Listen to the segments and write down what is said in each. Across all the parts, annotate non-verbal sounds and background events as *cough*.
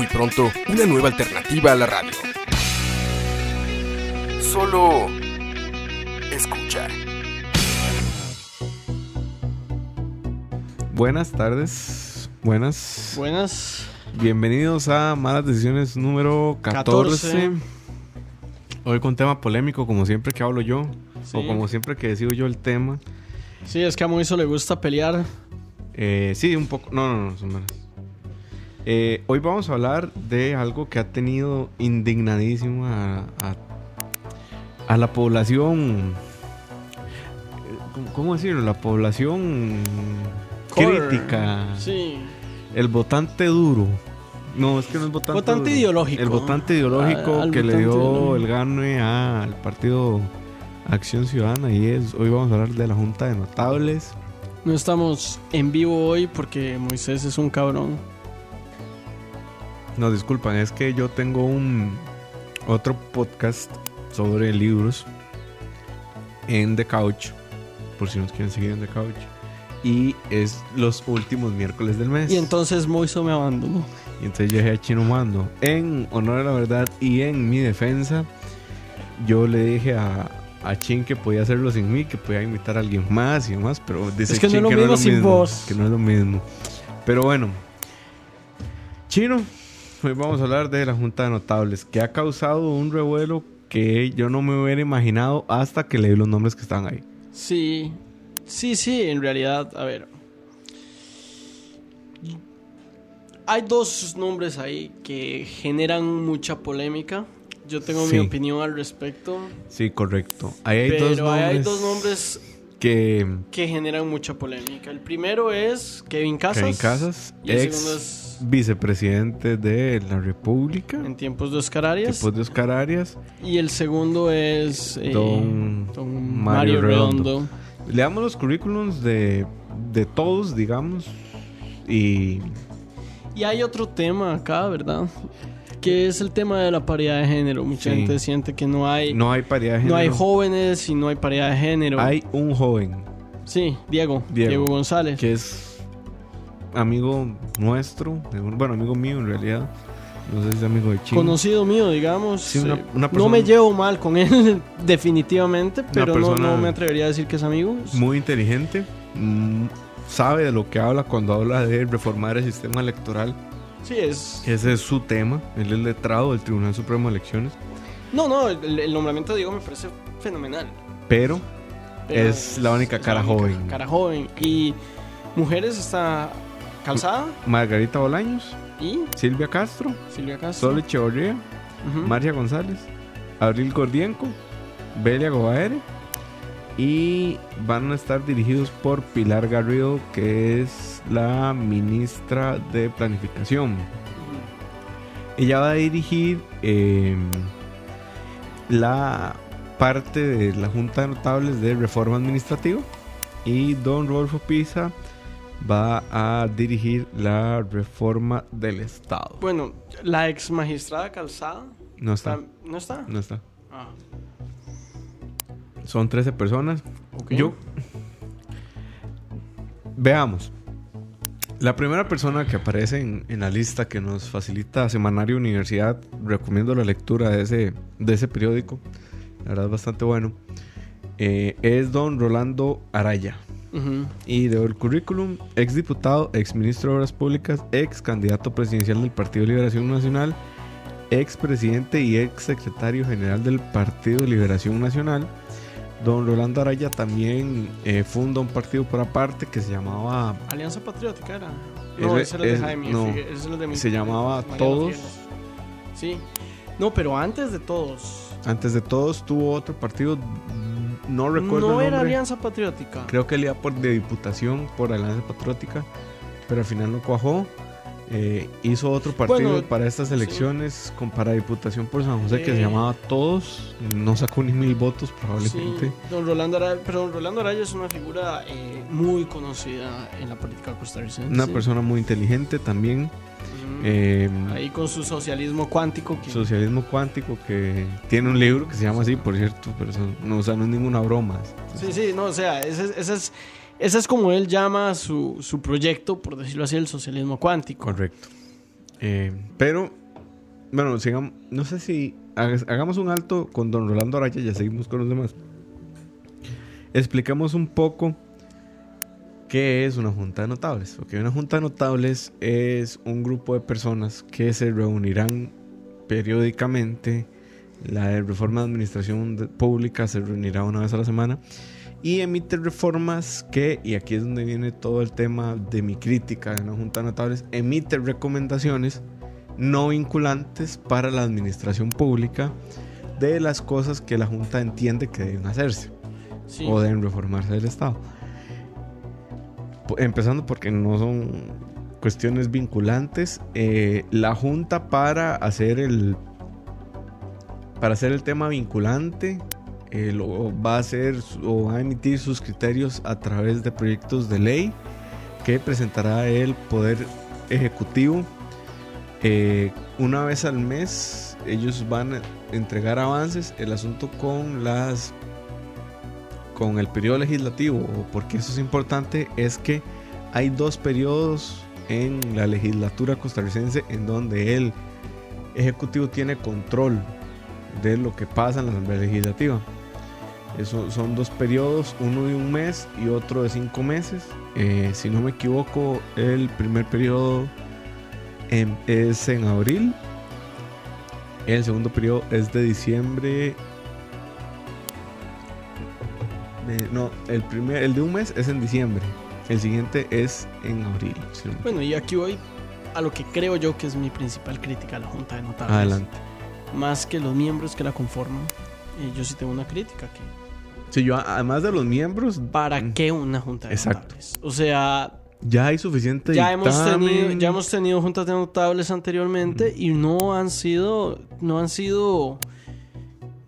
Muy pronto, una nueva alternativa a la radio. Solo escucha. Buenas tardes, buenas. Buenas. Bienvenidos a Malas Decisiones número 14. 14. Hoy con tema polémico, como siempre que hablo yo, Sí. o como siempre que decido yo el tema. Sí, es que a Moiso le gusta pelear. Eh, sí, un poco. No, no, no, son malas. Eh, hoy vamos a hablar de algo que ha tenido indignadísimo a, a, a la población. eh, ¿cómo- ¿Cómo decirlo? La población Core. crítica. Sí. El votante duro. No, es que no es votante Votante duro. ideológico. El votante ideológico que le dio ideológico. el gane al partido Acción Ciudadana y es hoy vamos a hablar de la Junta de Notables. No estamos en vivo hoy porque Moisés es un cabrón. No, disculpan, es que yo tengo un otro podcast sobre libros en The Couch, por si nos quieren seguir en The Couch. Y es los últimos miércoles del mes. Y entonces Moiso me abandonó. Y entonces yo dije a Chino Mando, en honor a la verdad y en mi defensa, yo le dije a, a Chin que podía hacerlo sin mí, que podía invitar a alguien más y demás, pero dice Es que no Chin es lo mismo sin vos. Que no es lo mismo. Pero bueno, Chino, hoy vamos a hablar de la Junta de Notables, que ha causado un revuelo que yo no me hubiera imaginado hasta que leí los nombres que están ahí. Sí. Sí, sí, en realidad, a ver. Hay dos nombres ahí que generan mucha polémica. Yo tengo Sí. mi opinión al respecto. Sí, correcto. Ahí hay pero dos nombres hay dos nombres que... que generan mucha polémica. El primero es Kevin Casas. Kevin Casas, Y el ex segundo es vicepresidente de la República, En tiempos de Oscar Arias. después de Oscar Arias. Y el segundo es eh, Don don Mario Mario, Redondo. Redondo. Leamos los currículums de, de todos, digamos. Y Y hay otro tema acá, ¿verdad? Que es el tema de la paridad de género. Mucha Sí. gente siente que no hay, no, no hay paridad de género. hay jóvenes y no hay paridad de género. Hay un joven Sí, Diego, Diego, Diego, González. que es amigo nuestro, bueno, amigo mío en realidad. No sé si es amigo de Chino. Conocido mío, digamos. Sí, una- Eh, no me llevo mal con él, *laughs* definitivamente, pero no, no me atrevería a decir que es amigo. Muy inteligente. mm, sabe de lo que habla cuando habla de reformar el sistema electoral. Sí, es. Ese es su tema. Él es letrado del Tribunal Supremo de Elecciones. No, no, el, el nombramiento de Diego me parece fenomenal. Pero Pero Es la única cara la única joven. Cara joven. Y mujeres está Calzada. Margarita Bolaños, y Silvia Castro, Silvia Castro. Sol Echevarría, Ujú. Marcia González, Abril Gordienco, Belia Gobaere. Y van a estar dirigidos por Pilar Garrido, que es la ministra de Planificación. Ella va a dirigir eh, la parte de la Junta de Notables de Reforma Administrativa. Y don Rodolfo Pisa va a dirigir la reforma del Estado. Bueno, la ex magistrada Calzada. No está, está- ¿No está? no está. Ah, Son 13 personas. Yo. Veamos. La primera persona que aparece en, en la lista que nos facilita Semanario Universidad, recomiendo la lectura de ese, de ese periódico, la verdad es bastante bueno, eh, es don Rolando Araya. Y de el currículum, ex diputado, ex ministro de Obras Públicas, ex candidato presidencial del Partido de Liberación Nacional, ex presidente y ex secretario general del Partido de Liberación Nacional. Don Rolando Araya también eh, funda un partido por aparte que se llamaba, Alianza Patriótica era. No, Ese- era el es- de Jaime. no. Figue- ese es el de mi- Se llamaba Mariano Todos. Sí. No, pero antes de todos. antes de todos, tuvo otro partido, no recuerdo No el era. Alianza Patriótica. Creo que él iba por de diputación por Alianza Patriótica, pero al final no cuajó. eh, hizo otro partido Bueno, para estas sí. elecciones con, para Diputación por San José que Eh. se llamaba Todos. No sacó ni mil votos probablemente. Sí, don Rolando Araya, pero don Rolando Araya es una figura eh, muy conocida en la política costarricense. Una persona muy inteligente también. Ujú. Eh, Ahí con su socialismo cuántico. Que, socialismo cuántico que tiene un libro que se llama así, por cierto, pero eso no, o sea, no es ninguna broma. Sí, sí, no, o sea, ese, es- ese es, ese es como él llama su, su proyecto, por decirlo así, el socialismo cuántico. Correcto. Eh, pero, bueno, sigamos, no sé si hagamos un alto con don Rolando Araya, ya seguimos con los demás. Explicamos un poco qué es una junta de notables. Porque una junta de notables es un grupo de personas que se reunirán periódicamente. La de reforma de administración pública se reunirá una vez a la semana y emite reformas que, y aquí es donde viene todo el tema de mi crítica de una junta de notables, emite recomendaciones no vinculantes para la administración pública de las cosas que la junta entiende que deben hacerse Sí. o deben reformarse del Estado. Empezando porque no son cuestiones vinculantes, eh, la junta para hacer el para hacer el tema vinculante eh, lo va a hacer o va a emitir sus criterios a través de proyectos de ley que presentará el Poder Ejecutivo. Eh, una vez al mes ellos van a entregar avances. El asunto con las con el periodo legislativo, porque eso es importante, es que hay dos periodos en la legislatura costarricense en donde el Ejecutivo tiene control de lo que pasa en la Asamblea Legislativa. Eso son dos periodos, uno de un mes y otro de cinco meses. Eh, si no me equivoco, el primer periodo em, es en abril. El segundo periodo es de diciembre. De- no, el, primer, el de un mes es en diciembre. El siguiente es en abril. si no me- Bueno, y aquí voy a lo que creo yo que es mi principal crítica a la Junta de Notables. Adelante. Más que los miembros que la conforman. eh, yo sí tengo una crítica que Si yo, además de los miembros, ¿Para Mm. qué una junta de Exacto. notables? O sea, ya hay suficiente ya hemos, tenido, ya hemos tenido juntas de notables anteriormente y no han sido, no han sido,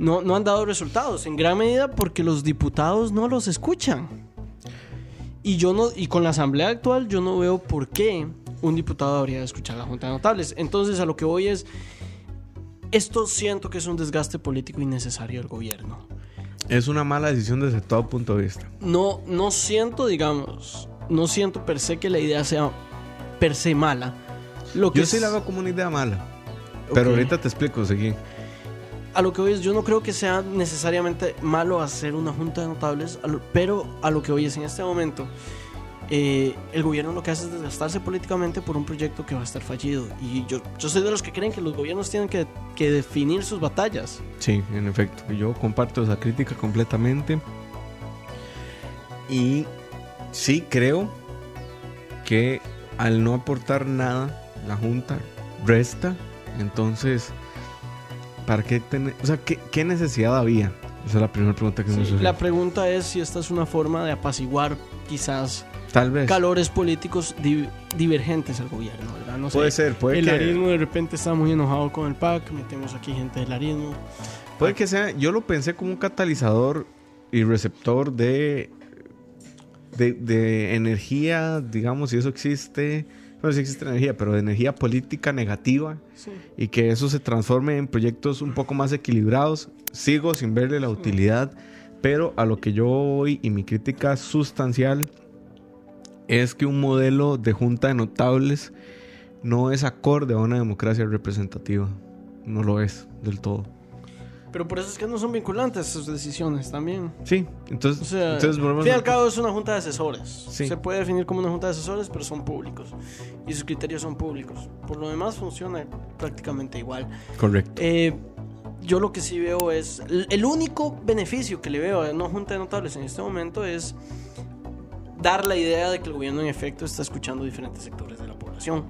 no, no han dado resultados. En gran medida porque los diputados no los escuchan. Y yo no, y con la asamblea actual yo no veo por qué un diputado habría de escuchar la junta de notables. Entonces a lo que voy es, esto siento que es un desgaste político innecesario del gobierno. Es una mala decisión desde todo punto de vista. no, no siento, digamos, no siento per se que la idea sea per se mala. Lo que Yo sí la veo como una idea mala. Pero ahorita te explico, seguí. A lo que voy es, yo no creo que sea necesariamente malo hacer una junta de notables, pero a lo que voy es en este momento, eh, el gobierno lo que hace es desgastarse políticamente por un proyecto que va a estar fallido. Y yo, yo soy de los que creen que los gobiernos tienen que, que definir sus batallas. Sí, en efecto. Yo comparto esa crítica completamente. Y sí creo que al no aportar nada, la Junta resta. Entonces, ¿para qué tener.? O sea, ¿qué, qué necesidad había? Esa es la primera pregunta que me Sí, surge. la pregunta es si esta es una forma de apaciguar quizás Tal vez. calores políticos di- divergentes al gobierno, ¿verdad? No sé. Puede ser, puede el que. larismo de repente está muy enojado con el PAC, metemos aquí gente del larismo. Puede que sea, yo lo pensé como un catalizador y receptor de, de, de energía, digamos, si eso existe, bueno, sí existe energía, pero de energía política negativa Sí. y que eso se transforme en proyectos un poco más equilibrados. Sigo sin verle la utilidad, pero a lo que yo voy y mi crítica sustancial es que un modelo de junta de notables no es acorde a una democracia representativa. No lo es del todo. Pero por eso es que no son vinculantes sus decisiones también. Sí, entonces, O sea, entonces al fin y al cabo es una junta de asesores. Sí. Se puede definir como una junta de asesores, pero son públicos. Y sus criterios son públicos. Por lo demás funciona prácticamente igual. Correcto. Eh, yo lo que sí veo es. El único beneficio que le veo a una junta de notables en este momento es dar la idea de que el gobierno en efecto está escuchando diferentes sectores de la población.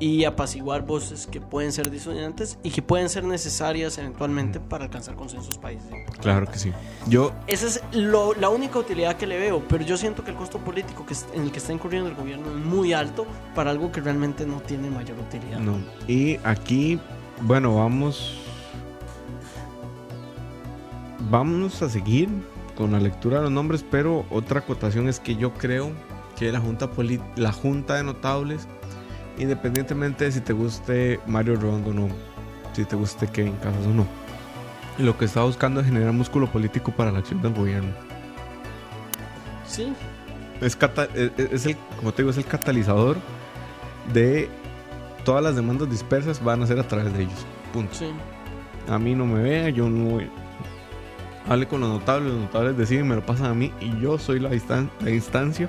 Y apaciguar voces que pueden ser disonantes y que pueden ser necesarias eventualmente para alcanzar consensos países. Claro que sí. Yo, Esa es lo- la única utilidad que le veo, pero yo siento que el costo político que en el que está incurriendo el gobierno es muy alto para algo que realmente no tiene mayor utilidad. no. Y aquí, bueno, vamos. Vamos a seguir con la lectura de los nombres, pero otra acotación es que yo creo que la Junta, poli- la junta de Notables, independientemente de si te guste Mario Rondo o no, si te guste Kevin Casas o no, lo que está buscando es generar músculo político para la acción del gobierno. Sí, Es, cata- es, el, como te digo, es el catalizador de todas las demandas dispersas van a ser a través de ellos. Punto. sí. A mí no me vea, yo no voy. Hable con los notables, los notables deciden, me lo pasan a mí y yo soy la, distan- la instancia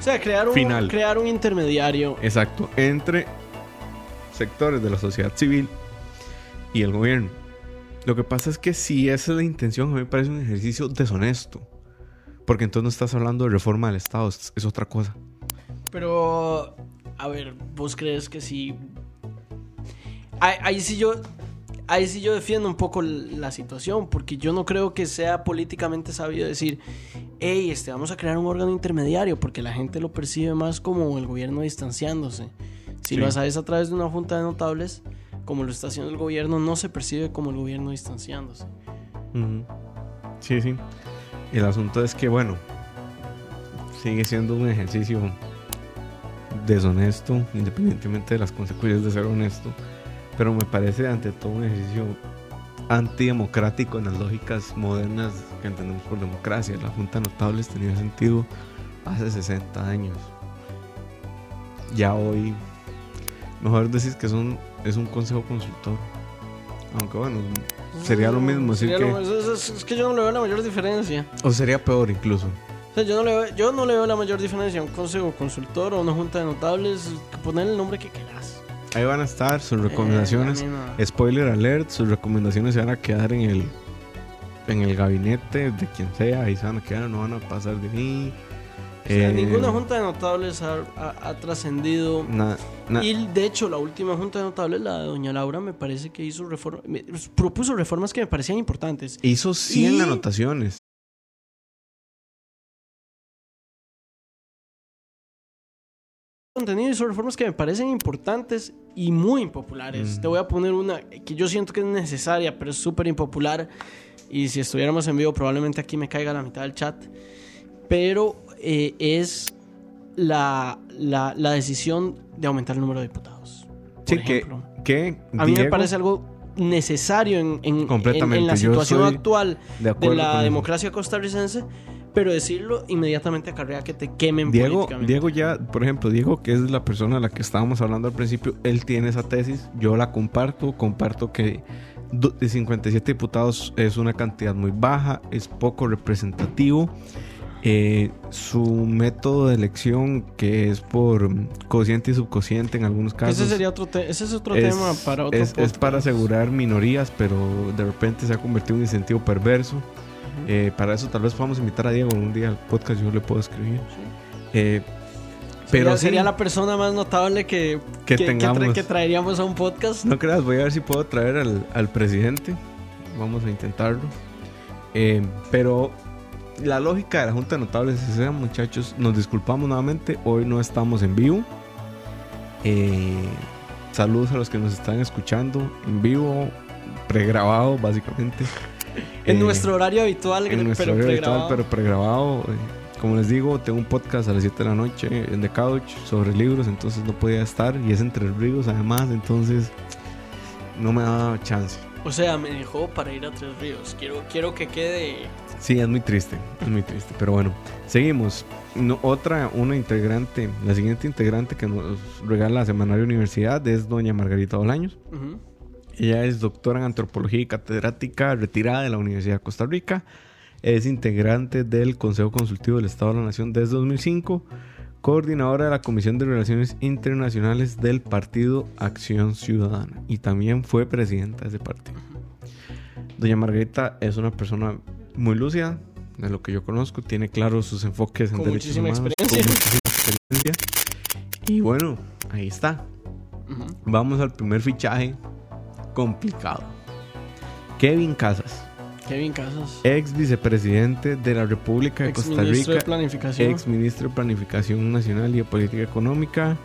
O sea, crear un, Final. crear un intermediario. exacto entre sectores de la sociedad civil y el gobierno. Lo que pasa es que si esa es la intención, a mí me parece un ejercicio deshonesto. Porque entonces no estás hablando de reforma del Estado, es, es otra cosa. Pero, a ver, ¿vos crees que. Ahí, ahí sí yo... Ahí sí yo defiendo un poco la situación, porque yo no creo que sea políticamente sabio decir, hey, este, vamos a crear un órgano intermediario, porque la gente lo percibe más como el gobierno distanciándose. Si Sí. lo haces a través de una junta de notables, como lo está haciendo el gobierno, no se percibe como el gobierno distanciándose. Sí, sí. El asunto es que, bueno, sigue siendo un ejercicio deshonesto, independientemente de las consecuencias de ser honesto. Pero me parece, ante todo, un ejercicio antidemocrático en las lógicas modernas que entendemos por democracia. La Junta de Notables tenía sentido hace 60 años. Ya hoy, mejor decir que son, es un consejo consultor. Aunque bueno, sería lo mismo decir Sería que... lo- es, es- es que yo no le veo la mayor diferencia. O sería peor incluso. O sea, yo no, le veo, yo no le veo la mayor diferencia a un consejo consultor o una junta de notables. Que poner el nombre que quieras. Ahí van a estar sus Eh, recomendaciones. Spoiler alert, sus recomendaciones se van a quedar en el en el gabinete de quien sea, ahí se van a quedar, no van a pasar de mí. O sea, Eh, ninguna junta de notables ha, ha- ha trascendido. Y de hecho, la última junta de notables, la de Doña Laura, me parece que hizo reforma, me- propuso reformas que me parecían importantes. hizo 100 y- anotaciones. Contenido hizo reformas que me parecen importantes y muy impopulares. Mm. Te voy a poner una que yo siento que es necesaria, pero es súper impopular. Y si estuviéramos en vivo, probablemente aquí me caiga la mitad del chat. Pero eh, es la, la, la decisión de aumentar el número de diputados. Por Sí, que, ejemplo. que A mí me Diego, parece algo necesario en, en- en- en la situación actual de de la democracia costarricense, pero decirlo inmediatamente acarrea que te quemen Diego, políticamente. Diego ya, por ejemplo, Diego, que es la persona a la que estábamos hablando al principio, él tiene esa tesis, yo la comparto, comparto que de 57 diputados es una cantidad muy baja, es poco representativo. Eh, su método de elección, que es por cociente y subcociente en algunos casos, ese sería otro te- ese es otro es, tema para otro es, es para asegurar minorías, pero de repente se ha convertido en un incentivo perverso. Eh, para eso tal vez podamos invitar a Diego un día al podcast, yo le puedo escribir. Eh, pero Sería, sí, sería la persona más notable que, Que que, que tengamos. tra- que traeríamos a un podcast. no creas, voy a ver si puedo traer al, al presidente. Vamos a intentarlo. Eh, pero la lógica de la Junta de Notables es esa, muchachos. Nos disculpamos nuevamente. Hoy no estamos en vivo. Eh, saludos a los que nos están escuchando en vivo, pregrabado, básicamente. En Eh, nuestro horario habitual, en nuestro pero horario habitual, pregrabado. pero pregrabado. eh, como les digo, tengo un podcast a las 7 de la noche en The Couch sobre libros, entonces no podía estar. Y es entre ríos además, entonces no me daba chance. O sea, me dejó para ir a Tres Ríos. Quiero, quiero que quede. Sí, es muy triste, es muy triste. Pero bueno, seguimos. No, otra, una integrante, la siguiente integrante que nos regala la Semanario Universidad es doña Margarita Bolaños. Ujú. Ella es doctora en antropología y catedrática retirada de la Universidad de Costa Rica. Es integrante del Consejo Consultivo del Estado de la Nación desde 2005. Coordinadora de la Comisión de Relaciones Internacionales del Partido Acción Ciudadana. Y también fue presidenta de ese partido. Doña Margarita es una persona muy lúcida, de lo que yo conozco. Tiene claros sus enfoques en Con derechos muchísima humanos. experiencia. Con muchísima experiencia. Y bueno, ahí está. Vamos al primer fichaje complicado. Kevin Casas, Kevin Casas. ex vicepresidente de la República de Ex Costa Rica, de Planificación. ex ministro de Planificación Nacional y de Política Económica.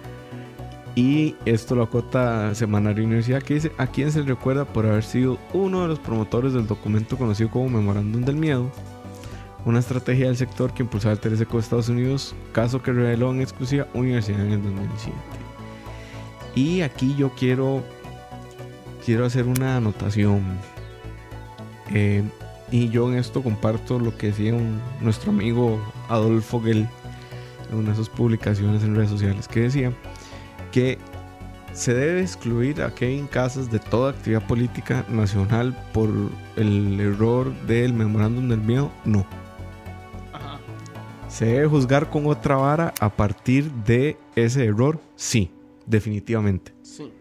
Y esto lo acota Semanario Universidad, que dice a quien se le recuerda por haber sido uno de los promotores del documento conocido como Memorándum del Miedo, una estrategia del sector que impulsaba el TLC con Estados Unidos, caso que reveló en exclusiva Universidad en el 2007. Y aquí yo quiero, quiero hacer una anotación. Eh, y yo en esto comparto lo que decía un- nuestro amigo Adolfo Gell en una de sus publicaciones en redes sociales, que decía que se debe excluir a Kevin Casas de toda actividad política nacional por el error del memorándum del miedo. No. Ajá. ¿Se debe juzgar con otra vara a partir de ese error? Sí, definitivamente. Sí.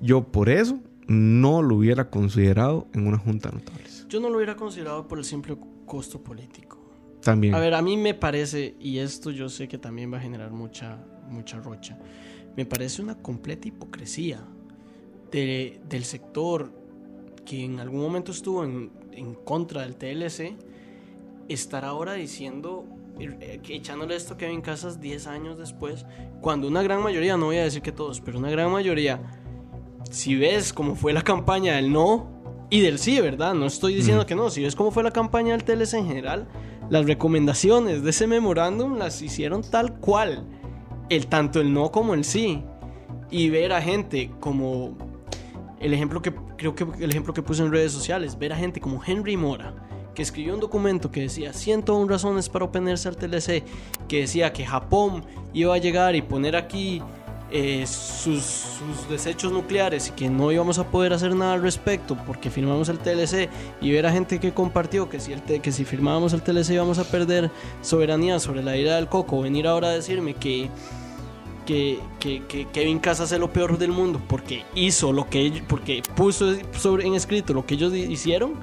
Yo por eso no lo hubiera considerado en una junta notables. Yo no lo hubiera considerado por el simple costo político. También. A ver, a mí me parece, y esto yo sé que también va a generar mucha, mucha rocha, me parece una completa hipocresía de- del sector que en algún momento estuvo en, en contra del TLC, estar ahora diciendo, eh, que echándole esto a Kevin Casas 10 años después, cuando una gran mayoría, no voy a decir que todos, pero una gran mayoría, si ves cómo fue la campaña del no y del sí, ¿verdad? No estoy diciendo Mm. que no, si ves cómo fue la campaña del TLC en general, las recomendaciones de ese memorándum las hicieron tal cual, el tanto el no como el sí. Y ver a gente como el ejemplo que creo que el ejemplo que puse en redes sociales, ver a gente como Henry Mora, que escribió un documento que decía 101 razones para oponerse al TLC, que decía que Japón iba a llegar y poner aquí eh, sus, desechos nucleares y que no íbamos a poder hacer nada al respecto porque firmamos el TLC y ver a gente que compartió que si, el que si firmábamos el TLC íbamos a perder soberanía sobre la isla del Coco, venir ahora a decirme que que, que, Kevin Casas es lo peor del mundo porque hizo lo que ellos, porque puso sobre, en escrito lo que ellos hicieron,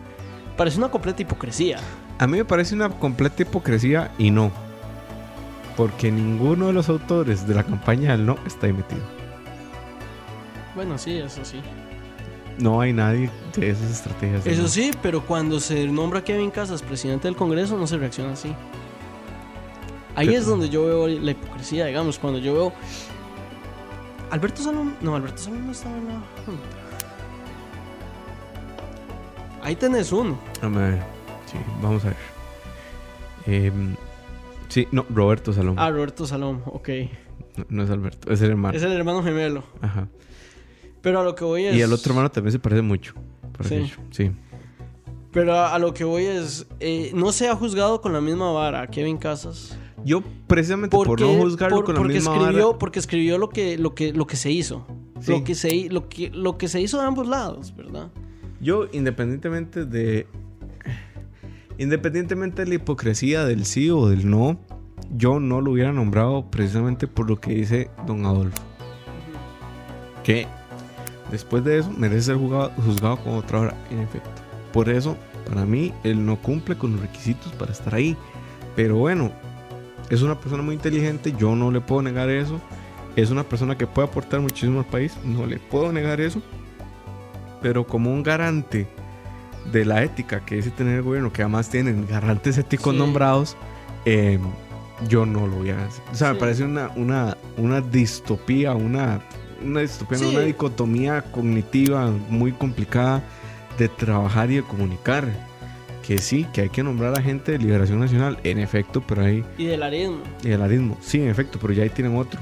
parece una completa hipocresía. A mí me parece una completa hipocresía y no. Porque ninguno de los autores de la campaña del no está ahí metido. Bueno, sí, eso sí. No hay nadie de esas estrategias. Eso no. sí, pero cuando se nombra a Kevin Casas presidente del Congreso no se reacciona así. Ahí Pero- es donde yo veo la hipocresía, digamos, cuando yo veo... Alberto Salón, no, Alberto Salón no estaba en la junta. Ahí tenés uno. Vamos a ver. Sí, vamos a ver. Em, sí, no, Roberto Salón. Ah, Roberto Salón, ok. No, no es Alberto, es el hermano. Es el hermano gemelo. Ajá. Pero a lo que voy es... Y el otro hermano también se parece mucho. Sí. Sí. Pero a, a lo que voy es... eh, no se ha juzgado con la misma vara Kevin Casas. Yo, precisamente por no juzgarlo por- con la misma escribió, vara, Porque escribió lo que, lo que, lo que se hizo. Sí. Lo, que se, lo, que, lo que se hizo de ambos lados, ¿verdad? Yo, independientemente de. Independientemente de la hipocresía del sí o del no, yo no lo hubiera nombrado precisamente por lo que dice don Adolfo. Que después de eso merece ser jugado- juzgado con otra hora, en efecto. Por eso, para mí, él no cumple con los requisitos para estar ahí. Pero bueno, es una persona muy inteligente, yo no le puedo negar eso. Es una persona que puede aportar muchísimo al país, no le puedo negar eso. Pero como un garante de la ética que dice tener el gobierno, que además tienen garantes éticos Sí. nombrados, eh, yo no lo voy a hacer. O sea, me parece una, una, una distopía, una, una distopía, Sí. una dicotomía cognitiva muy complicada de trabajar y de comunicar. Que sí, que hay que nombrar a gente de Liberación Nacional, en efecto, pero ahí, Y del arismo. y el arismo, sí, en efecto, pero ya ahí tienen otro.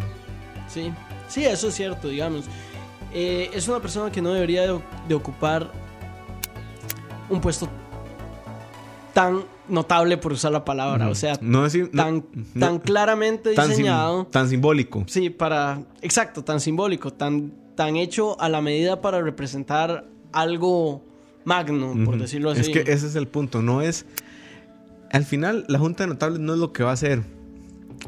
Sí. Sí, eso es cierto, digamos. Eh, es una persona que no debería de, de ocupar un puesto tan notable, por usar la palabra. O sea, no tan, no- tan claramente tan sim- diseñado. tan simbólico. Sí, para. Exacto, tan simbólico, tan, tan hecho a la medida para representar algo magno, por decirlo así. Es que ese es el punto, no es... Al final, la Junta de Notables no es lo que va a hacer,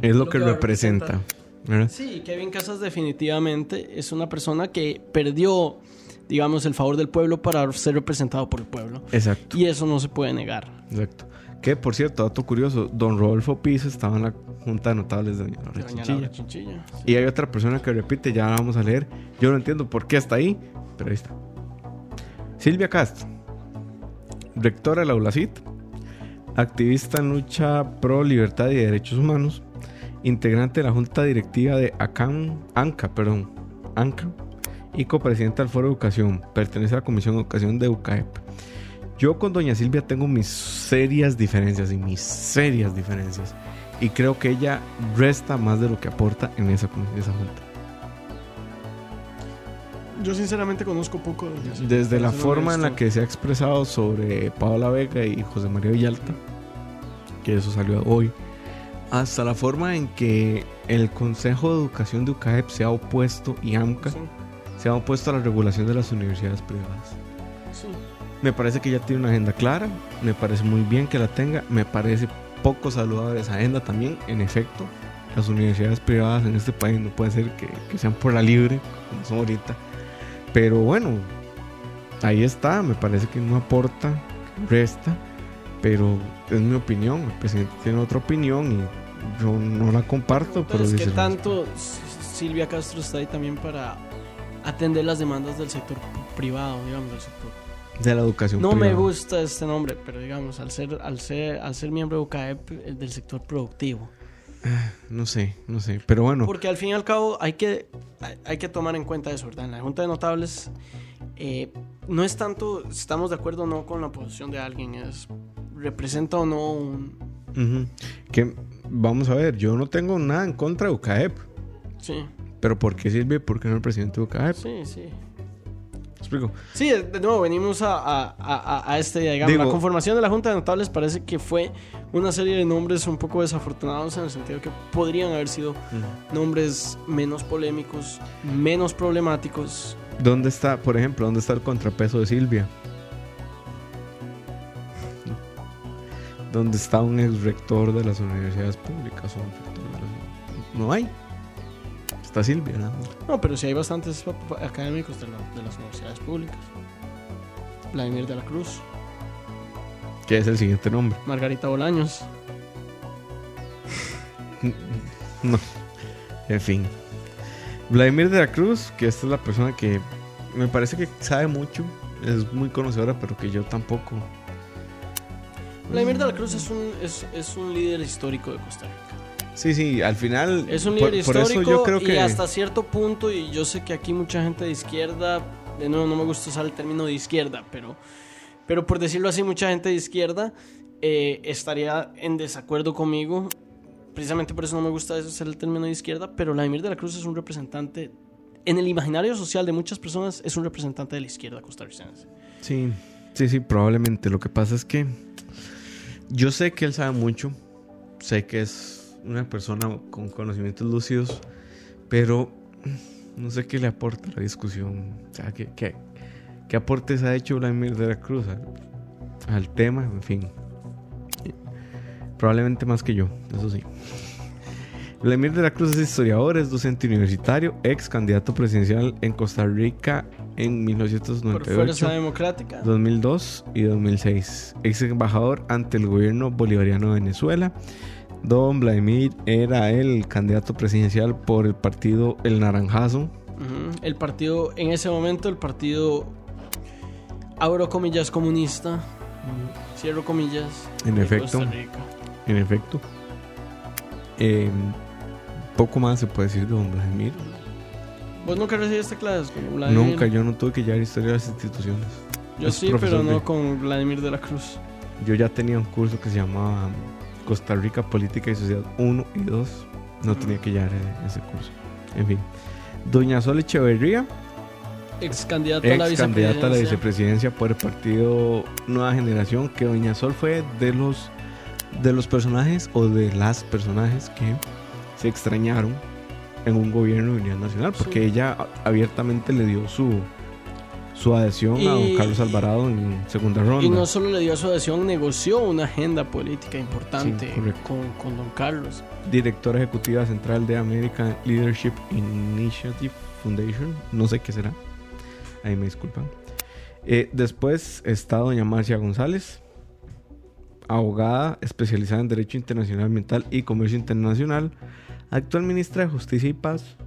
es lo, que, representa. ¿verdad? Sí, Kevin Casas definitivamente es una persona que perdió, digamos, el favor del pueblo para ser representado por el pueblo. Exacto, Y eso no se puede negar. exacto. Que por cierto, dato curioso, don Rodolfo Piso estaba en la Junta de Notables de Doña Laura Doña Chinchilla. Laura Chinchilla. Y hay otra persona que repite, ya la vamos a leer. Yo no entiendo por qué está ahí, pero ahí está. Silvia Castro, rectora de la ULACIT, activista en lucha pro libertad y derechos humanos, integrante de la junta directiva de ACAM, ANCA, perdón, ANCA, y copresidenta del Foro de Educación, pertenece a la Comisión de Educación de UCAEP. Yo con doña Silvia tengo mis serias diferencias y mis serias diferencias. Y creo que ella resta más de lo que aporta en esa, en esa junta. Yo sinceramente conozco poco de Doña Silvia, Desde la forma en la que se ha expresado sobre Paola Vega y José María Villalta, que eso salió hoy, hasta la forma en que el Consejo de Educación de UCAEP se ha opuesto y AMCA Sí, se ha opuesto a la regulación de las universidades privadas. sí. Me parece que ella tiene una agenda clara, me parece muy bien que la tenga, me parece poco saludable esa agenda también, en efecto. Las universidades privadas en este país no puede ser que, que sean por la libre, como son ahorita. Pero bueno, ahí está, me parece que no aporta, resta, pero es mi opinión, el presidente tiene otra opinión y yo no la comparto, pero es que tanto Silvia Castro está ahí también para atender las demandas del sector privado, digamos, del sector. de la educación No me gusta este nombre, pero digamos, al ser, al ser, al ser miembro de UCAEP eh, del sector productivo. No sé, no sé, pero bueno, Porque al fin y al cabo hay que, hay, que tomar en cuenta eso, ¿verdad? En la Junta de Notables eh, no es tanto, si estamos de acuerdo o no con la posición de alguien, es representa o no un... que vamos a ver, yo no tengo nada en contra de UCAEP. Sí, Pero ¿por qué sirve? ¿Por qué no el presidente de UCAEP? sí, sí. explico. Sí, de nuevo, venimos a, a, a, a este. Digamos, Digo- la conformación de la Junta de Notables parece que fue una serie de nombres un poco desafortunados en el sentido que podrían haber sido nombres menos polémicos, menos problemáticos. ¿Dónde está, por ejemplo, dónde está el contrapeso de Silvia? ¿Dónde está un ex rector de las universidades públicas? o un rector de las- No hay. Está Silvia. No, pero sí hay bastantes académicos de, la- de las universidades públicas. Vladimir de la Cruz, Que es el siguiente nombre. Margarita Bolaños. *laughs* No. En fin. Vladimir de la Cruz, que esta es la persona que me parece que sabe mucho. Es muy conocedora, pero que yo tampoco. Vladimir de la Cruz es un, es, es un líder histórico de Costa Rica. Sí, sí, al final. Es un por- líder por eso histórico yo creo y que. hasta cierto punto, y yo sé que aquí mucha gente de izquierda, de nuevo no me gusta usar el término de izquierda, pero, pero por decirlo así, mucha gente de izquierda eh, estaría en desacuerdo conmigo. Precisamente por eso no me gusta usar el término de izquierda, pero Vladimir de la Cruz es un representante, en el imaginario social de muchas personas, es un representante de la izquierda costarricense. Sí, sí, sí, probablemente. Lo que pasa es que yo sé que él sabe mucho, sé que es una persona con conocimientos lúcidos, pero no sé qué le aporta la discusión. O sea, ¿qué, qué, qué aportes ha hecho Vladimir de la Cruz al, al tema? En fin, probablemente más que yo, eso sí. Vladimir de la Cruz es historiador, es docente universitario, ex candidato presidencial en Costa Rica en Por 1998. fuerza democrática. 2002 y 2006. Ex embajador ante el gobierno bolivariano de Venezuela. Don Vladimir era el candidato presidencial por el partido El Naranjazo. El partido, en ese momento, el partido, abro comillas, comunista, cierro comillas. En efecto. Costa Rica. En efecto. Eh, poco más se puede decir de Don Vladimir. ¿Vos nunca recibiste clases con Vladimir? Nunca, yo no tuve que llevar historia de las instituciones. Yo sí, pero no de- con Vladimir de la Cruz. Yo ya tenía un curso que se llamaba Costa Rica Política y Sociedad 1 y 2. No tenía que llevar ese curso. En fin. Doña Sol Echeverría. Ex candidato a la ex candidata a la vicepresidencia. vicepresidencia por el partido Nueva Generación, que Doña Sol fue de los de los personajes o de las personajes que se extrañaron en un gobierno de unidad nacional, porque Sí. ella abiertamente le dio su su adhesión a don Y- Carlos Alvarado en segunda ronda. Y no solo le dio su adhesión, negoció una agenda política importante Sí, con, con don Carlos. Directora ejecutiva central de American Leadership Initiative Foundation, no sé qué será. Ahí me disculpan. Eh, después está doña Marcia González, abogada especializada en Derecho Internacional Ambiental y Comercio Internacional, actual ministra de Justicia y Paz.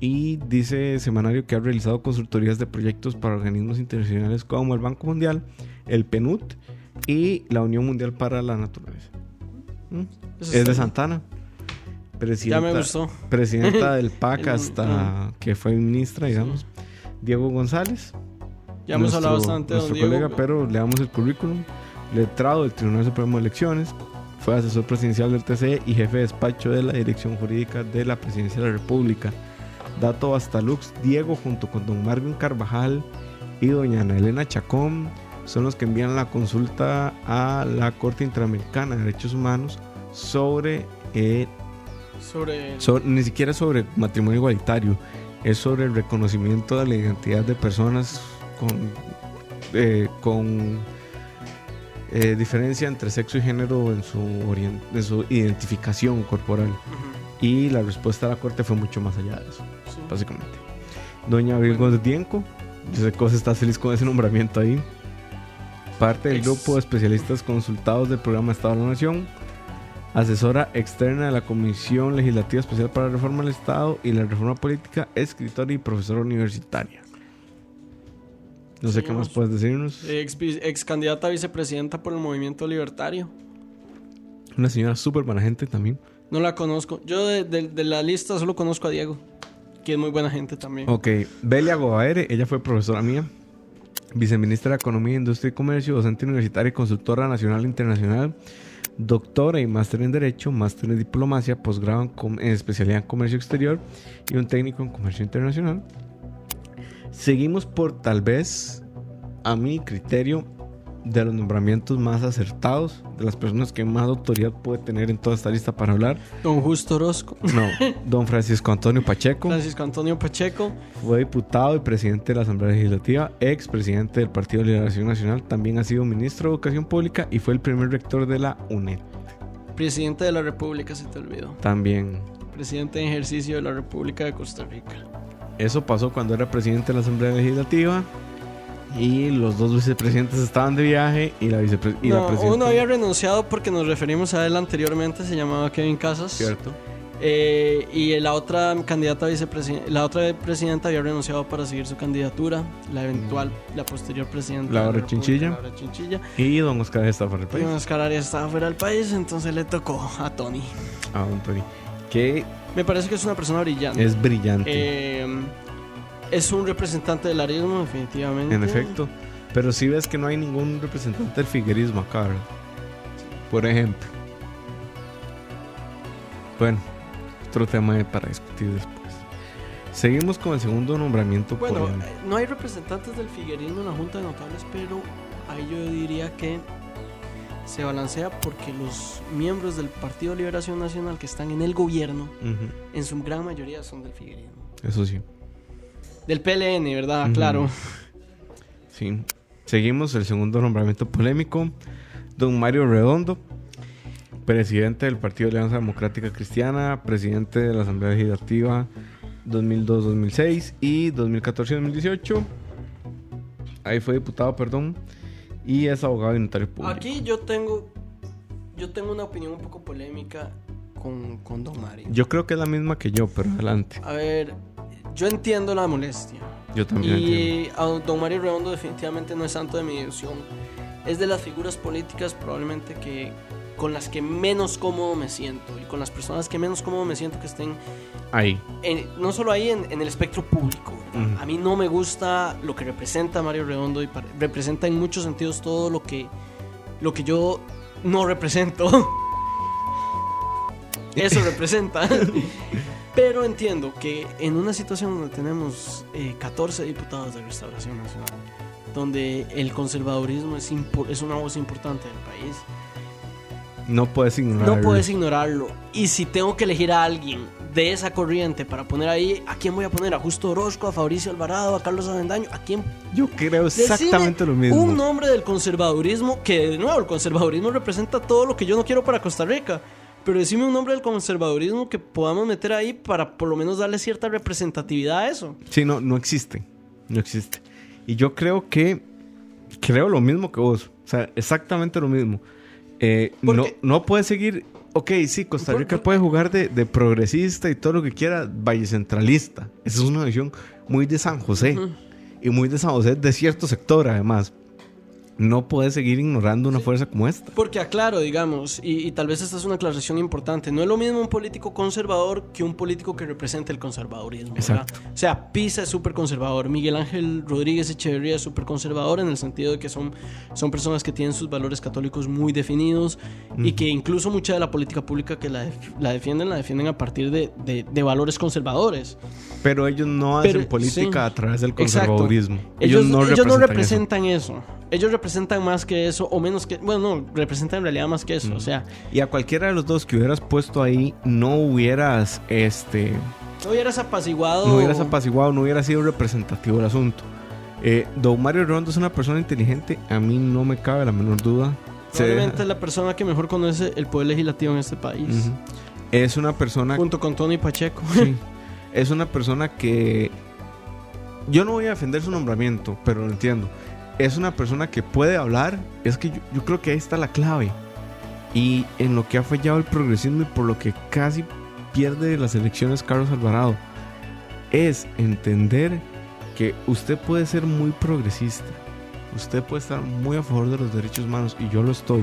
Y dice semanario que ha realizado consultorías de proyectos para organismos internacionales como el Banco Mundial, el PNUD y la Unión Mundial para la Naturaleza. ¿Mm? Es de. Santana. Presidenta, Ya me gustó. Presidenta del *laughs* PAC El- hasta que fue ministra, digamos. Diego González. Ya hemos hablado bastante de don nuestro Diego. colega, pero le damos el currículum. Letrado del Tribunal Supremo de Elecciones. Fue asesor presidencial del TCE y jefe de despacho de la Dirección Jurídica de la Presidencia de la República. Dato hasta Lux, Diego junto con don Marvin Carvajal y doña Ana Elena Chacón son los que envían la consulta a la Corte Interamericana de Derechos Humanos sobre, eh, Sobre. sobre- ni siquiera sobre matrimonio igualitario, es sobre el reconocimiento de la identidad de personas con, eh, con eh, diferencia entre sexo y género en su, en su identificación corporal. Y la respuesta de la Corte fue mucho más allá de eso. Básicamente. Doña sé que vos estás feliz con ese nombramiento ahí. Parte del grupo de especialistas consultados del programa Estado de la Nación. Asesora externa de la Comisión Legislativa Especial para la Reforma del Estado y la Reforma Política, escritora y profesora universitaria. No sé qué más puedes decirnos. Ex, ex candidata a vicepresidenta por el movimiento libertario. Una señora súper buena gente también. No la conozco. Yo de, de- de la lista solo conozco a Diego, que es muy buena gente también. Ok, Belia Goaere, ella fue profesora mía, viceministra de Economía, Industria y Comercio, docente universitaria y consultora nacional e internacional, doctora y máster en Derecho, máster en Diplomacia, posgrado en, en especialidad en Comercio Exterior y un técnico en Comercio Internacional. Seguimos por tal vez, a mi criterio, de los nombramientos más acertados, de las personas que más autoridad puede tener en toda esta lista para hablar. Don Justo Orozco. No, don Francisco Antonio Pacheco. Francisco Antonio Pacheco. Fue diputado y presidente de la Asamblea Legislativa, ex presidente del Partido de Liberación Nacional, también ha sido ministro de Educación Pública y fue el primer rector de la UNED. Presidente de la República, se te olvidó. También. Presidente en ejercicio de la República de Costa Rica. Eso pasó cuando era presidente de la Asamblea Legislativa y los dos vicepresidentes estaban de viaje y la, vicepre- y la No, presidenta... uno había renunciado porque nos referimos a él anteriormente, se llamaba Kevin Casas. Cierto. Eh, y la otra candidata vicepresidenta, la otra presidenta había renunciado para seguir su candidatura, la eventual, la posterior presidenta. Laura la Chinchilla. Laura Chinchilla. Y don Oscar está para el Y país. Oscar Arias estaba fuera del país, entonces le tocó a Tony. A don Tony. Que Me parece que es una persona brillante. es brillante. Eh, es un representante del arismo, definitivamente. En efecto. Pero si ves que no hay ningún representante del figuerismo acá, ¿verdad? Por ejemplo. Bueno, otro tema para discutir después. Seguimos con el segundo nombramiento Bueno, polémico. eh, no hay representantes del figuerismo en la Junta de Notables, pero ahí yo diría que se balancea porque los miembros del Partido de Liberación Nacional que están en el gobierno, en su gran mayoría son del figuerismo. Eso sí. Del PLN, ¿verdad? Claro. Sí. Seguimos el segundo nombramiento polémico. Don Mario Redondo, presidente del Partido de Alianza Democrática Cristiana, presidente de la Asamblea Legislativa 2002-2006 y 2014-2018. Ahí fue diputado, perdón. Y es abogado y notario público. Aquí yo tengo yo tengo una opinión un poco polémica con, con Don Mario. Yo creo que es la misma que yo, pero adelante. A ver, yo entiendo la molestia. Yo también entiendo. Y a don Mario Redondo definitivamente no es santo de mi devoción. Es de las figuras políticas probablemente que con las que menos cómodo me siento y con las personas que menos cómodo me siento que estén Ahí. en- no solo ahí en, en el espectro público. Ujú. A mí no me gusta lo que representa Mario Redondo y pare- representa en muchos sentidos todo lo que lo que yo no represento. *laughs* Eso representa. *laughs* Pero entiendo que en una situación donde tenemos eh, 14 diputados de Restauración Nacional, donde el conservadurismo es, es una voz importante del país, No puedes ignorar. no puedes ignorarlo. Y si tengo que elegir a alguien de esa corriente para poner ahí, ¿a quién voy a poner? ¿A Justo Orozco, a Fabricio Alvarado, a Carlos Avendaño? ¿A quién? Yo creo Decime exactamente lo mismo. Un nombre del conservadurismo, que de nuevo, el conservadurismo representa todo lo que yo no quiero para Costa Rica. Pero decime un nombre del conservadurismo que podamos meter ahí para por lo menos darle cierta representatividad a eso. Sí, no, no existe. No existe. Y yo creo que. Creo lo mismo que vos. O sea, exactamente lo mismo. Eh, ¿Por no, no puede seguir. Ok, sí, Costa ¿Por- Rica por- puede jugar de, de progresista y todo lo que quiera, valle centralista. Esa es una visión muy de San José. Y muy de San José de cierto sector, además. No puede seguir ignorando una fuerza como esta. Porque aclaro, digamos, y, y tal vez esta es una aclaración importante, no es lo mismo un político conservador que un político que represente el conservadurismo. ¿verdad? Exacto. O sea, Pisa es súper conservador, Miguel Ángel Rodríguez Echeverría es súper conservador en el sentido de que son, son personas que tienen sus valores católicos muy definidos y que incluso mucha de la política pública que la, la defienden, la defienden a partir de, de- de valores conservadores. Pero ellos no hacen política sí. a través del Exacto. conservadurismo. Ellos, ellos no representan representan eso. Ellos representan más que eso, o menos que. Bueno, no, representan en realidad más que eso. O sea. Y a cualquiera de los dos que hubieras puesto ahí, no hubieras este. no hubieras apaciguado. No hubieras apaciguado, no hubiera sido representativo el asunto. Eh, Don Mario Rondo es una persona inteligente, a mí no me cabe la menor duda. Probablemente es la persona que mejor conoce el poder legislativo en este país. Es una persona Junto con Tony Pacheco. Sí. *laughs* Es una persona que. Yo no voy a defender su nombramiento, pero lo entiendo. Es una persona que puede hablar. Es que yo, creo que ahí está la clave. Y en lo que ha fallado el progresismo y por lo que casi pierde las elecciones Carlos Alvarado, es entender que usted puede ser muy progresista. Usted puede estar muy a favor de los derechos humanos y yo lo estoy.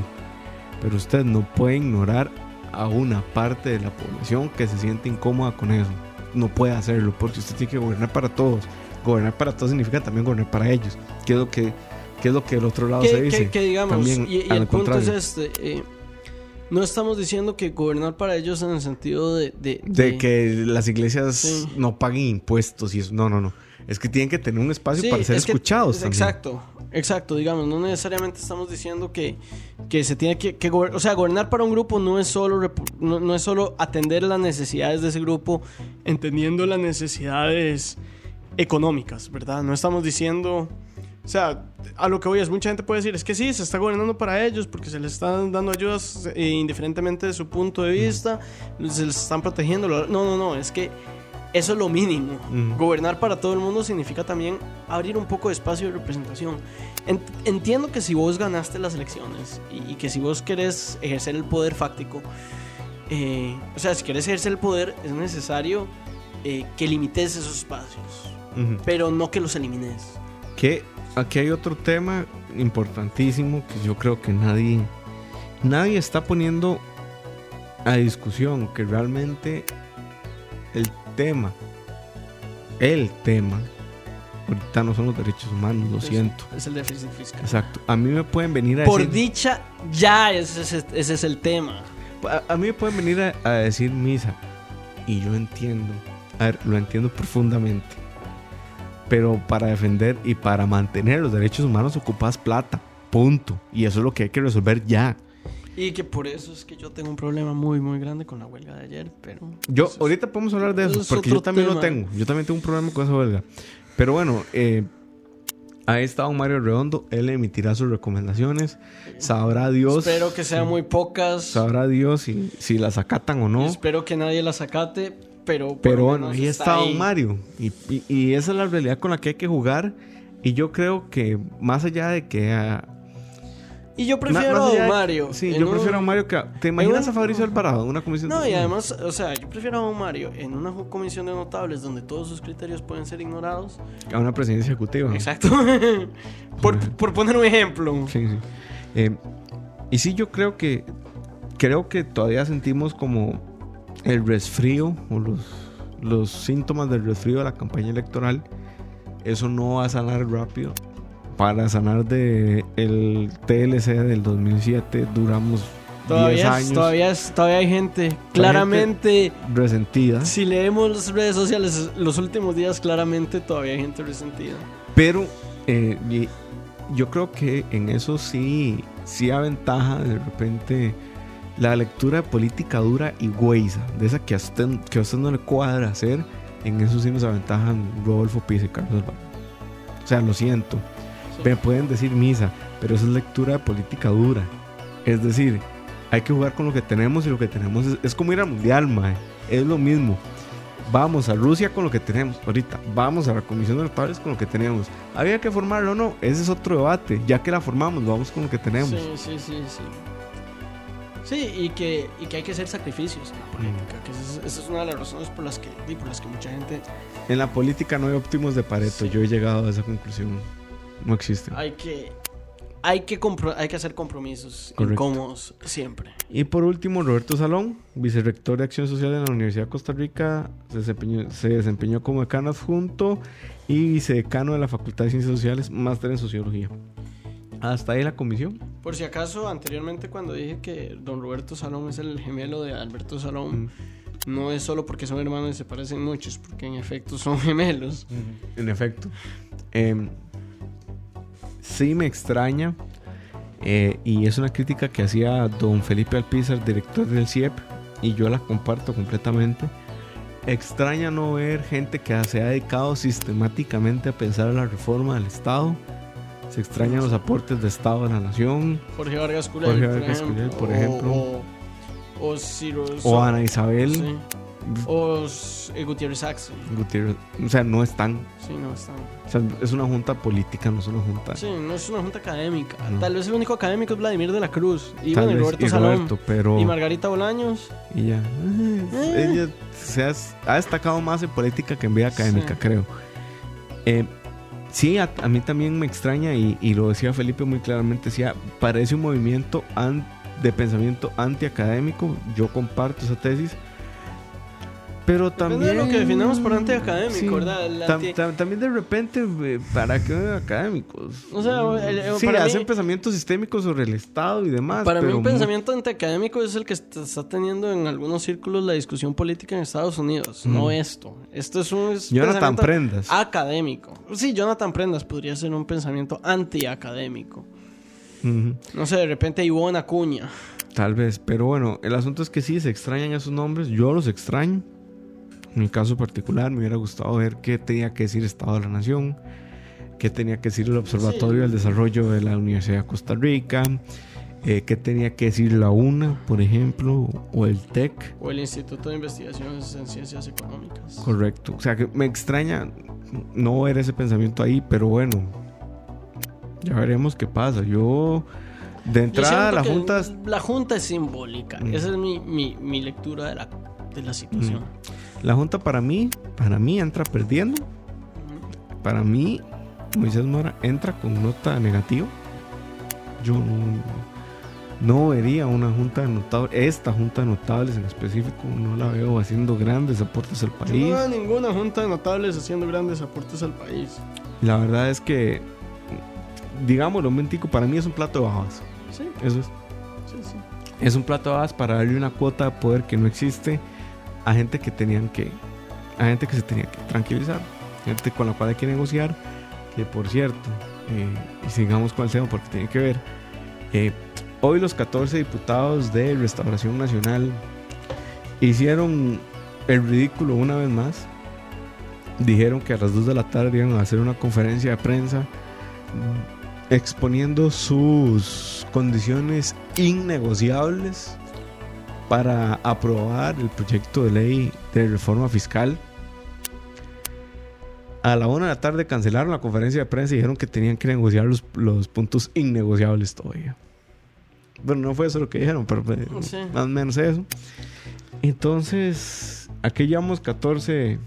Pero usted no puede ignorar a una parte de la población que se siente incómoda con eso. No puede hacerlo porque usted tiene que gobernar para todos. Gobernar para todos significa también gobernar para ellos. ¿Qué es lo que, qué es lo que el otro lado se que, dice? que- que digamos, También, y, el punto contrario. es este. eh, no estamos diciendo que gobernar para ellos en el sentido de. De, De que las iglesias Sí. no paguen impuestos y eso. No, no, no. Es que tienen que tener un espacio Sí, para ser es que- escuchados. Exacto, exacto, digamos, no necesariamente estamos diciendo que, que se tiene que, que o sea, gobernar para un grupo no es solo no, no es solo atender las necesidades de ese grupo, entendiendo las necesidades económicas, ¿verdad? No estamos diciendo, o sea, a lo que voy es mucha gente puede decir, es que sí, se está gobernando para ellos porque se les están dando ayudas eh, indiferentemente de su punto de vista, se les están protegiendo. No, no, no, es que eso es lo mínimo. Ujú. Gobernar para todo el mundo significa también abrir un poco de espacio de representación. En- entiendo que si vos ganaste las elecciones y, y que si vos querés ejercer el poder fáctico, eh, o sea, si querés ejercer el poder es necesario eh, que limites esos espacios, Pero no que los elimines. Que aquí hay otro tema importantísimo que yo creo que nadie nadie está poniendo a discusión que realmente el tema el tema ahorita no son los derechos humanos, lo Es- siento. Es el déficit fiscal. Exacto. A mí me pueden venir a Por decir dicha, ya ese, es- ese es el tema. a, a mí me pueden venir a, a decir misa y yo entiendo. A ver, lo entiendo profundamente. Pero para defender y para mantener los derechos humanos ocupas plata. Punto. Y eso es lo que hay que resolver ya. Y que por eso es que yo tengo un problema muy, muy grande con la huelga de ayer, pero... Yo, eso es- ahorita podemos hablar de eso es porque yo también lo tema. tengo. Yo también tengo un problema con esa huelga. Pero bueno, eh, ahí está don Mario Redondo. Él emitirá sus recomendaciones. Sabrá Dios. Espero que sean muy pocas. Sabrá Dios si, si las acatan o Y no. espero que nadie las acate, pero... Pero bueno, ahí está ahí. Don Mario. Y, y- y esa es la realidad con la que hay que jugar. Y yo creo que más allá de que... ah, Y yo prefiero a Don de- Mario. Sí, yo un- prefiero a Mario que... ¿Te imaginas un- a Fabricio Alvarado en una comisión? No, y además, o sea, yo prefiero a Don Mario en una comisión de notables donde todos sus criterios pueden ser ignorados. A una presidencia ejecutiva. Exacto. *laughs* por, por poner un ejemplo. Sí, sí. Eh, y sí, yo creo que... Creo que todavía sentimos como el resfrío o los, los síntomas del resfrío de la campaña electoral. Eso no va a sanar rápido. Para sanar de el TLC del 2007 duramos 10 Todavía, años todavía, todavía hay gente, claramente, resentida. si leemos las redes sociales los últimos días, claramente todavía hay gente resentida. Pero eh, yo creo que en eso sí, sí aventaja de repente la lectura de política dura y güeyza, de esa que a usted, que a usted no le cuadra hacer, en eso sí nos aventajan Rodolfo Pisa y Carlos Alvarado. O sea, lo siento. Me pueden decir misa, pero eso es lectura de política dura. Es decir, hay que jugar con lo que tenemos y lo que tenemos es, es como ir al mundial, mae. Es lo mismo. Vamos a Rusia con lo que tenemos ahorita. Vamos a la Comisión de Notables con lo que tenemos. ¿Había que formarlo o no? Ese es otro debate. Ya que la formamos, vamos con lo que tenemos. Sí, sí, sí, sí. Sí, y que, y que hay que hacer sacrificios en la política. Que esa, es, es una de las razones por las que, y por las que mucha gente En la política no hay óptimos de Pareto. Sí. Yo he llegado a esa conclusión. No existe. hay que, hay que, hay que hacer compromisos Correcto. incómodos siempre. Y por último, Roberto Salón, vicerrector de Acción Social en la Universidad de Costa Rica, se desempeñó, se desempeñó como decano adjunto y vicedecano de la Facultad de Ciencias Sociales, máster en Sociología. Hasta ahí la comisión. Por si acaso, anteriormente cuando dije que don Roberto Salón es el gemelo de Alberto Salón, Mm. no es solo porque son hermanos y se parecen muchos, porque en efecto son *laughs* gemelos. En efecto. Em, sí me extraña, eh, y es una crítica que hacía don Felipe Alpizar, director del CIEP, y yo la comparto completamente. Extraña no ver gente que se ha dedicado sistemáticamente a pensar en la reforma del Estado. Se extrañan los aportes de Estado a la nación. Jorge Vargas Culel, Jorge por Vargas ejemplo. Culel, por ejemplo. O, o Ciro O Ana Isabel sí. O eh, Gutiérrez Saxe. Gutiérrez. O sea, no están. Sí, no están. O sea, es una junta política, no es una junta. Sí, no es una junta académica. No. Tal vez el único académico es Vladimir de la Cruz. Y Tal bueno, y Roberto y Salón. Roberto, pero. Y Margarita Bolaños. Y ya. Eh. Ella se ha, ha destacado más en política que en vida académica, Sí. creo. Eh, sí, a, a mí también me extraña, y, y lo decía Felipe muy claramente, decía, parece un movimiento an- de pensamiento antiacadémico. Yo comparto esa tesis. Pero Depende también... de lo que definamos por antiacadémico, Sí. ¿verdad? Tam- tam- también de repente, eh, ¿para qué académicos? O sea, el- el- sí, para hacen mí- pensamientos sistémicos sobre el Estado y demás. Para mí un pensamiento antiacadémico es el que est- está teniendo en algunos círculos la discusión política en Estados Unidos, no esto. Esto es un es Jonathan Prendas. académico. Sí, Jonathan Prendas podría ser un pensamiento antiacadémico. No sé, de repente Ivonne Acuña. Tal vez, pero bueno, el asunto es que sí, se extrañan esos nombres, yo los extraño. En mi caso particular, me hubiera gustado ver qué tenía que decir Estado de la Nación, qué tenía que decir el Observatorio Sí. del Desarrollo de la Universidad de Costa Rica, eh, qué tenía que decir la UNA, por ejemplo, o el TEC. O el Instituto de Investigaciones en Ciencias Económicas. Correcto. O sea, que me extraña no ver ese pensamiento ahí, pero bueno, ya veremos qué pasa. Yo, de entrada, la Junta es- La Junta es simbólica. Mm. Esa es mi, mi, mi lectura de la, de la situación. La Junta para mí, para mí entra perdiendo. Para mí, Moisés Mora entra con nota negativa. Yo no, no vería una junta de notables, esta junta de notables en específico, no la veo haciendo grandes aportes al Yo país. no veo ninguna junta de notables haciendo grandes aportes al país. La verdad es que, digámoslo, un momentico, para mí es un plato de bajas. Sí, Eso es. sí, sí. Es un plato de bajas para darle una cuota de poder que no existe a gente que tenían que, a gente que se tenía que tranquilizar, gente con la cual hay que negociar, que por cierto, eh, y sigamos con el tema porque tiene que ver, eh, hoy los 14 diputados de Restauración Nacional hicieron el ridículo una vez más, dijeron que a las 2 de la tarde iban a hacer una conferencia de prensa exponiendo sus condiciones innegociables para aprobar el proyecto de ley de reforma fiscal. A la una de la tarde cancelaron la conferencia de prensa y dijeron que tenían que negociar los, los puntos innegociables todavía. Bueno, no fue eso lo que dijeron, pero Sí. más o menos eso. Entonces, aquí llevamos 14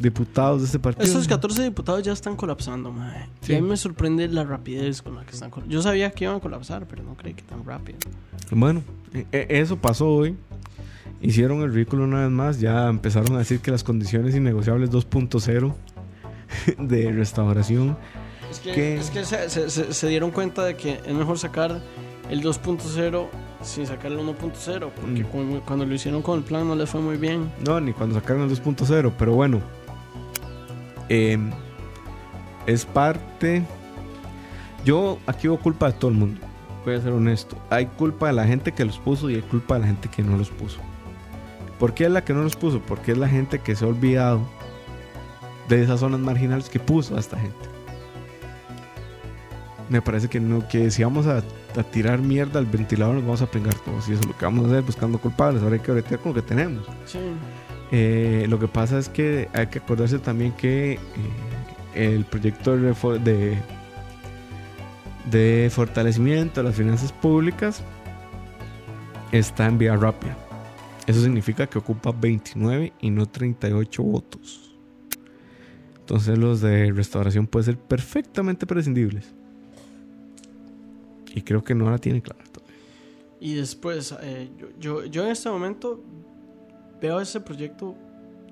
diputados de este partido. Estos 14 diputados ya están colapsando. Sí. Y a mí me sorprende la rapidez con la que están colapsando. Yo sabía que iban a colapsar, pero no creí que tan rápido. Bueno, e- e- eso pasó hoy. Hicieron el ridículo una vez más. Ya empezaron a decir que las condiciones innegociables 2.0 *laughs* de restauración. Es que, es que se, se- dieron cuenta de que es mejor sacar el 2.0 sin sacar el 1.0. Porque Mm. cu- cuando lo hicieron con el plan no les fue muy bien. No, ni cuando sacaron el 2.0, pero bueno. Em, es parte. Yo aquí hubo culpa de todo el mundo. Voy a ser honesto. Hay culpa de la gente que los puso y hay culpa de la gente que no los puso. ¿Por qué es la que no los puso? Porque es la gente que se ha olvidado de esas zonas marginales que puso a esta gente. Me parece que no, que si vamos a, tirar mierda al ventilador nos vamos a pringar todos. Y eso es lo que vamos a hacer buscando culpables. Ahora hay que bretear con lo que tenemos. Sí. Eh, lo que pasa es que hay que acordarse también que eh, el proyecto de, de, fortalecimiento de las finanzas públicas está en vía rápida. Eso significa que ocupa 29 y no 38 votos. Entonces los de restauración pueden ser perfectamente prescindibles. Y creo que no la tiene clara todavía. Y después, eh, yo, yo en este momento veo ese proyecto,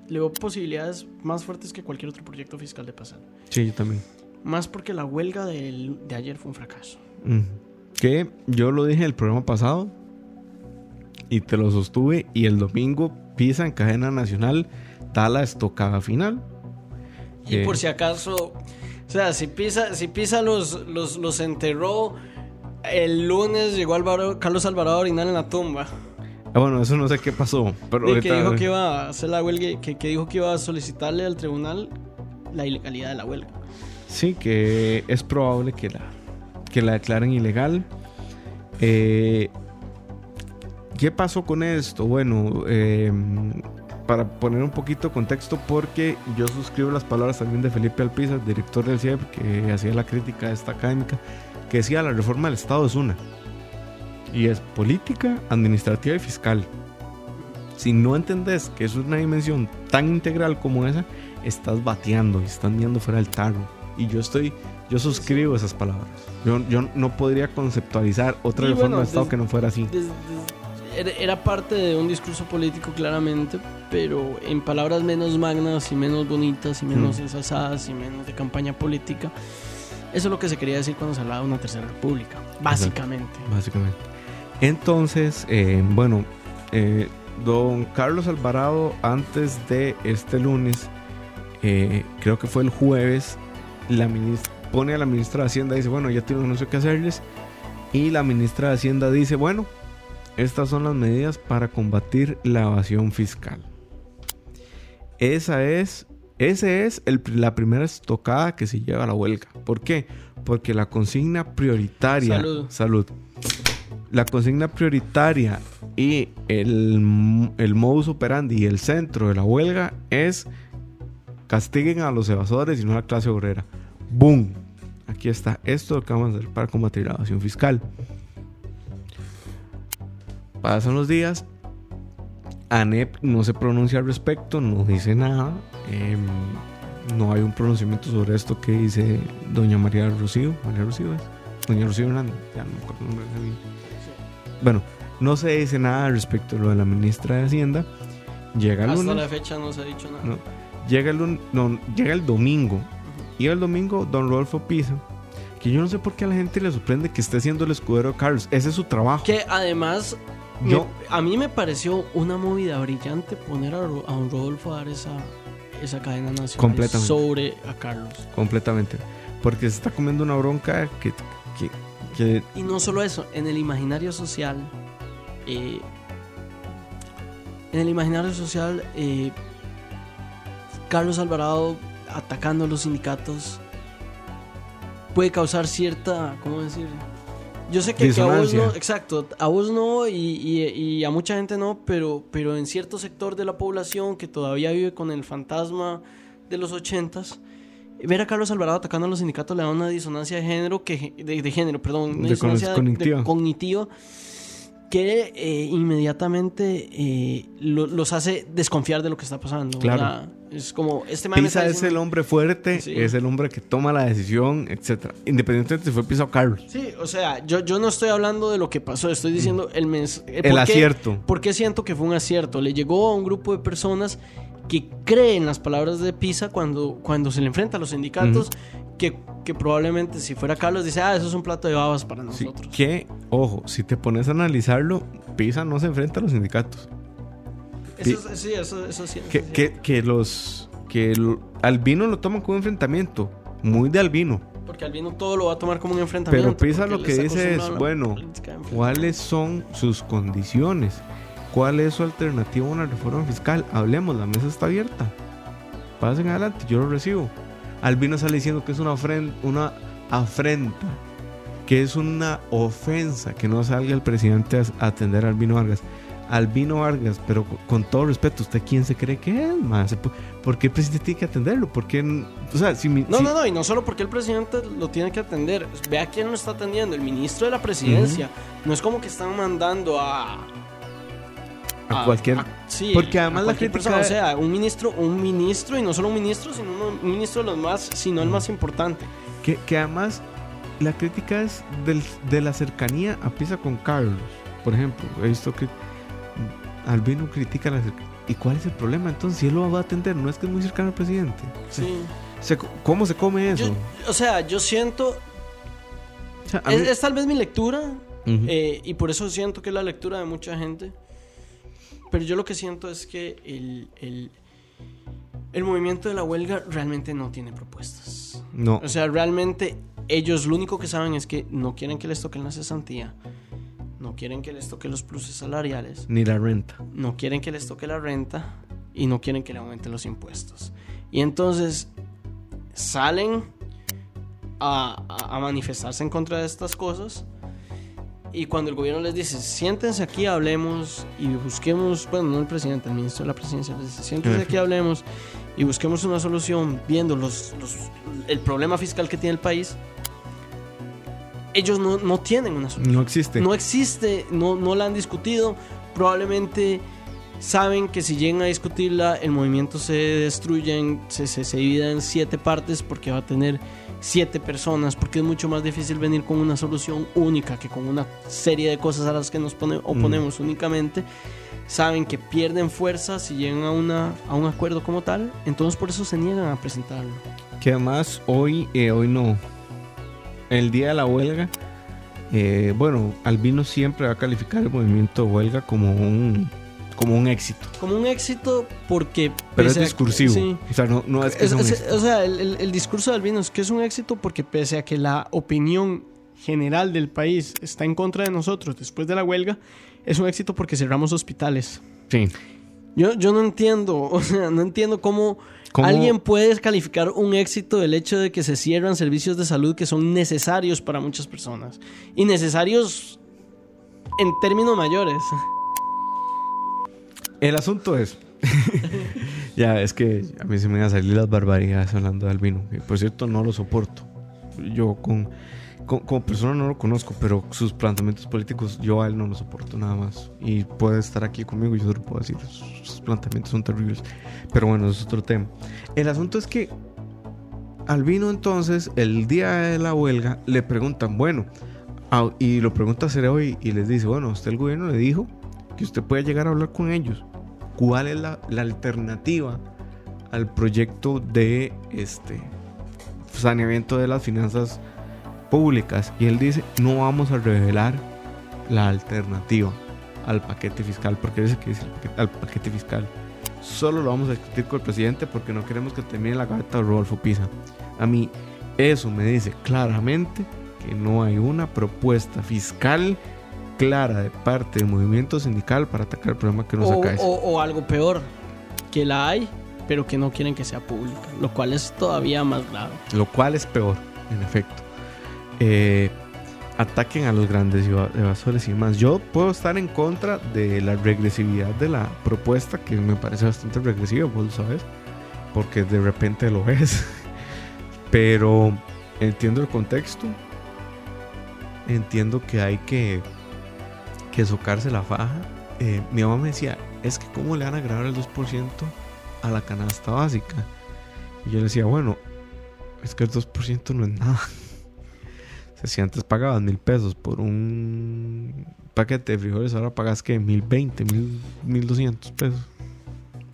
le veo posibilidades más fuertes que cualquier otro proyecto fiscal de pasado. Sí, yo también. Más porque la huelga del- de ayer fue un fracaso. Que yo lo dije en el programa pasado y te lo sostuve y el domingo Pisa en cadena nacional da la estocada final. Y Eh, por si acaso, o sea, si Pisa, si Pisa los, los, los enterró, el lunes llegó Alvaro- Carlos Alvarado a orinar en la tumba. Ah, bueno, eso no sé qué pasó, pero que dijo que iba a hacer la huelga, que, que dijo que iba a solicitarle al tribunal la ilegalidad de la huelga. Sí, que es probable que la, que la declaren ilegal. Eh, ¿Qué pasó con esto? Bueno, eh, para poner un poquito de contexto, porque yo suscribo las palabras también de Felipe Alpizar, director del CIEP, que hacía la crítica de esta académica, que decía la reforma del Estado es una. Y es política, administrativa y fiscal. Si no entendés que es una dimensión tan integral como esa, estás bateando y estás viendo fuera del tarro. Y yo estoy, yo suscribo esas palabras. Yo, yo no podría conceptualizar otra Y reforma bueno, del Estado des- que no fuera así. Des- des- era, parte de un discurso político claramente, pero en palabras menos magnas y menos bonitas y menos Mm. ensalzadas y menos de campaña política. Eso es lo que se quería decir cuando se hablaba de una tercera república, básicamente. Básicamente. Entonces, eh, bueno, eh, don Carlos Alvarado, antes de este lunes, eh, creo que fue el jueves, la ministra, pone a la ministra de Hacienda y dice, bueno, ya tengo no sé qué hacerles. Y la ministra de Hacienda dice, bueno, estas son las medidas para combatir la evasión fiscal. Esa es, ese es el- la primera estocada que se lleva a la huelga. ¿Por qué? Porque la consigna prioritaria. Salud. Salud. La consigna prioritaria y el, modus operandi y el centro de la huelga es castiguen a los evasores y no a la clase obrera. ¡Boom! Aquí está. Esto que vamos a hacer para combatir la evasión fiscal. Pasan los días. ANEP no se pronuncia al respecto, no dice nada. em, no hay un pronunciamiento sobre esto que dice doña María Rocío. María Rocío es. Doña Rocío Hernández. Ya no me acuerdo el nombre de bien. Bueno, no se dice nada respecto de lo de la ministra de Hacienda. Llega el Hasta lunes. la fecha no se ha dicho nada. No. Llega el, lun- no, llega el domingo. Y el domingo, don Rodolfo Pisa. Que yo no sé por qué a la gente le sorprende que esté siendo el escudero de Carlos. Ese es su trabajo. Que además, me- Yo- a mí me pareció una movida brillante poner a, a don Rodolfo a dar esa, esa cadena nacional sobre a Carlos. Completamente. Porque se está comiendo una bronca que, que, Y no solo eso, en el imaginario social, eh, en el imaginario social, eh, Carlos Alvarado atacando a los sindicatos puede causar cierta, ¿cómo decir? Yo sé que, que a vos no, exacto, a vos no y, y- y a mucha gente no, pero, pero en cierto sector de la población que todavía vive con el fantasma de los ochentas, ver a Carlos Alvarado atacando a los sindicatos le da una disonancia de género que de, de género, perdón, una De disonancia de- cognitiva. de cognitiva que eh, inmediatamente eh, lo- los hace desconfiar de lo que está pasando. Claro. ¿verdad? Es como este Pisa es el hombre fuerte, Sí. es el hombre que toma la decisión, etcétera Independientemente si fue Pisa o Carlos. Sí, o sea, yo, yo no estoy hablando de lo que pasó, estoy diciendo el mens eh, El ¿por qué- acierto. ¿Por qué siento que fue un acierto? Le llegó a un grupo de personas que creen las palabras de Pisa cuando, cuando se le enfrenta a los sindicatos, que, que probablemente si fuera Carlos dice, ah, eso es un plato de babas para Sí, nosotros. que, ojo, si te pones a analizarlo, Pisa no se enfrenta a los sindicatos. Eso, es- sí, eso, eso sí. Que, eso que, que los. Que Albino lo toman como un enfrentamiento. Muy de Albino. Porque Albino todo lo va a tomar como un enfrentamiento. Pero Pisa lo que dice es: bueno. ¿cuáles son sus condiciones? ¿Cuál es su alternativa a una reforma fiscal? Hablemos, la mesa está abierta. Pasen adelante, yo lo recibo. Albino sale diciendo que es una, ofren- una afrenta, que es una ofensa que no salga el presidente a atender a Albino Vargas. Albino Vargas, pero co- con todo respeto, ¿usted quién se cree que es? Más? ¿Por qué el presidente tiene que atenderlo? ¿Por qué? n- O sea, si mi- No, si- no, no, y no solo porque el presidente lo tiene que atender. Vea quién lo está atendiendo, el ministro de la presidencia. No es como que están mandando a, A cualquier- sí, porque además la crítica- persona, o sea, un ministro, un ministro y no solo un ministro, sino un, ministro de los más, sino el más importante. Que, que además la crítica es del- de la cercanía a Pisa con Carlos. Por ejemplo, he visto que Albino critica la cercanía. ¿Y cuál es el problema? Entonces, si él lo va a atender, no es que es muy cercano al presidente. Sí. O sea, ¿cómo se come eso? Yo- o sea, yo siento, O sea, a es, mí- es tal vez mi lectura, eh, y por eso siento que es la lectura de mucha gente. Pero yo lo que siento es que el, el, el movimiento de la huelga realmente no tiene propuestas. no, O sea, realmente ellos lo único que saben es que no quieren que les toquen la cesantía, no quieren que les toquen los pluses salariales, ni la renta. no quieren que les toque la renta y no quieren que le aumenten los impuestos. Y entonces salen a, a- a manifestarse en contra de estas cosas. Y cuando el gobierno les dice, siéntense aquí, hablemos y busquemos, bueno, no el presidente, el ministro de la presidencia les dice, siéntense aquí, hablemos y busquemos una solución viendo los, los- el problema fiscal que tiene el país, ellos no, no tienen una solución. No existe. No existe, no, no la han discutido. Probablemente saben que si llegan a discutirla, el movimiento se destruye, se, se, se divide en siete partes porque va a tener siete personas, porque es mucho más difícil venir con una solución única que con una serie de cosas a las que nos pone- oponemos únicamente. Saben que pierden fuerza si llegan a, una, a un acuerdo como tal, entonces por eso se niegan a presentarlo. Que además hoy, eh, hoy no. El día de la huelga, eh, bueno, Albino siempre va a calificar el movimiento de huelga como un, como un éxito. Como un éxito porque... Pero es discursivo. sí. O sea, no, no es que Es- sea un es- éxito. o sea, el, el- el discurso de Albino es que es un éxito porque pese a que la opinión general del país está en contra de nosotros después de la huelga, es un éxito porque cerramos hospitales. Sí. Yo, yo no entiendo, *laughs* o sea, no entiendo cómo, ¿Cómo? alguien puede calificar un éxito del hecho de que se cierran servicios de salud que son necesarios para muchas personas. Y necesarios en términos mayores. *laughs* El asunto es. *laughs* ya, es que a mí se me van a salir las barbaridades hablando de Albino. Que por cierto, no lo soporto. Yo con, como persona no lo conozco, pero sus planteamientos políticos, yo a él no lo soporto nada más. Y puede estar aquí conmigo y yo se lo puedo decir. Sus, planteamientos son terribles. Pero bueno, es otro tema. El asunto es que Albino entonces, el día de la huelga, le preguntan, bueno, y lo pregunta a hoy y les dice, bueno, usted el gobierno le dijo que usted puede llegar a hablar con ellos. ¿Cuál es la, alternativa al proyecto de este saneamiento de las finanzas públicas? Y él dice, no vamos a revelar la alternativa al paquete fiscal, porque dice que dice al paquete fiscal. Solo lo vamos a discutir con el presidente porque no queremos que termine la gaveta de Rodolfo Pisa. A mí eso me dice claramente que no hay una propuesta fiscal clara de parte del movimiento sindical para atacar el problema que nos acaece. o- o algo peor, que la hay, pero que no quieren que sea pública, lo cual es todavía más grave. Lo cual es peor, en efecto. Eh, ataquen a los grandes eva- evasores y más. Yo puedo estar en contra de la regresividad de la propuesta, que me parece bastante regresiva, vos lo sabes, porque de repente lo es. *laughs* Pero entiendo el contexto. Entiendo que hay que, que socarse la faja. Eh, mi mamá me decía, es que cómo le van a grabar el 2% a la canasta básica. Y yo le decía, bueno, es que el 2% no es nada. *laughs* Si antes pagabas mil pesos por un paquete de frijoles, ahora pagas que mil veinte, mil, mil doscientos pesos.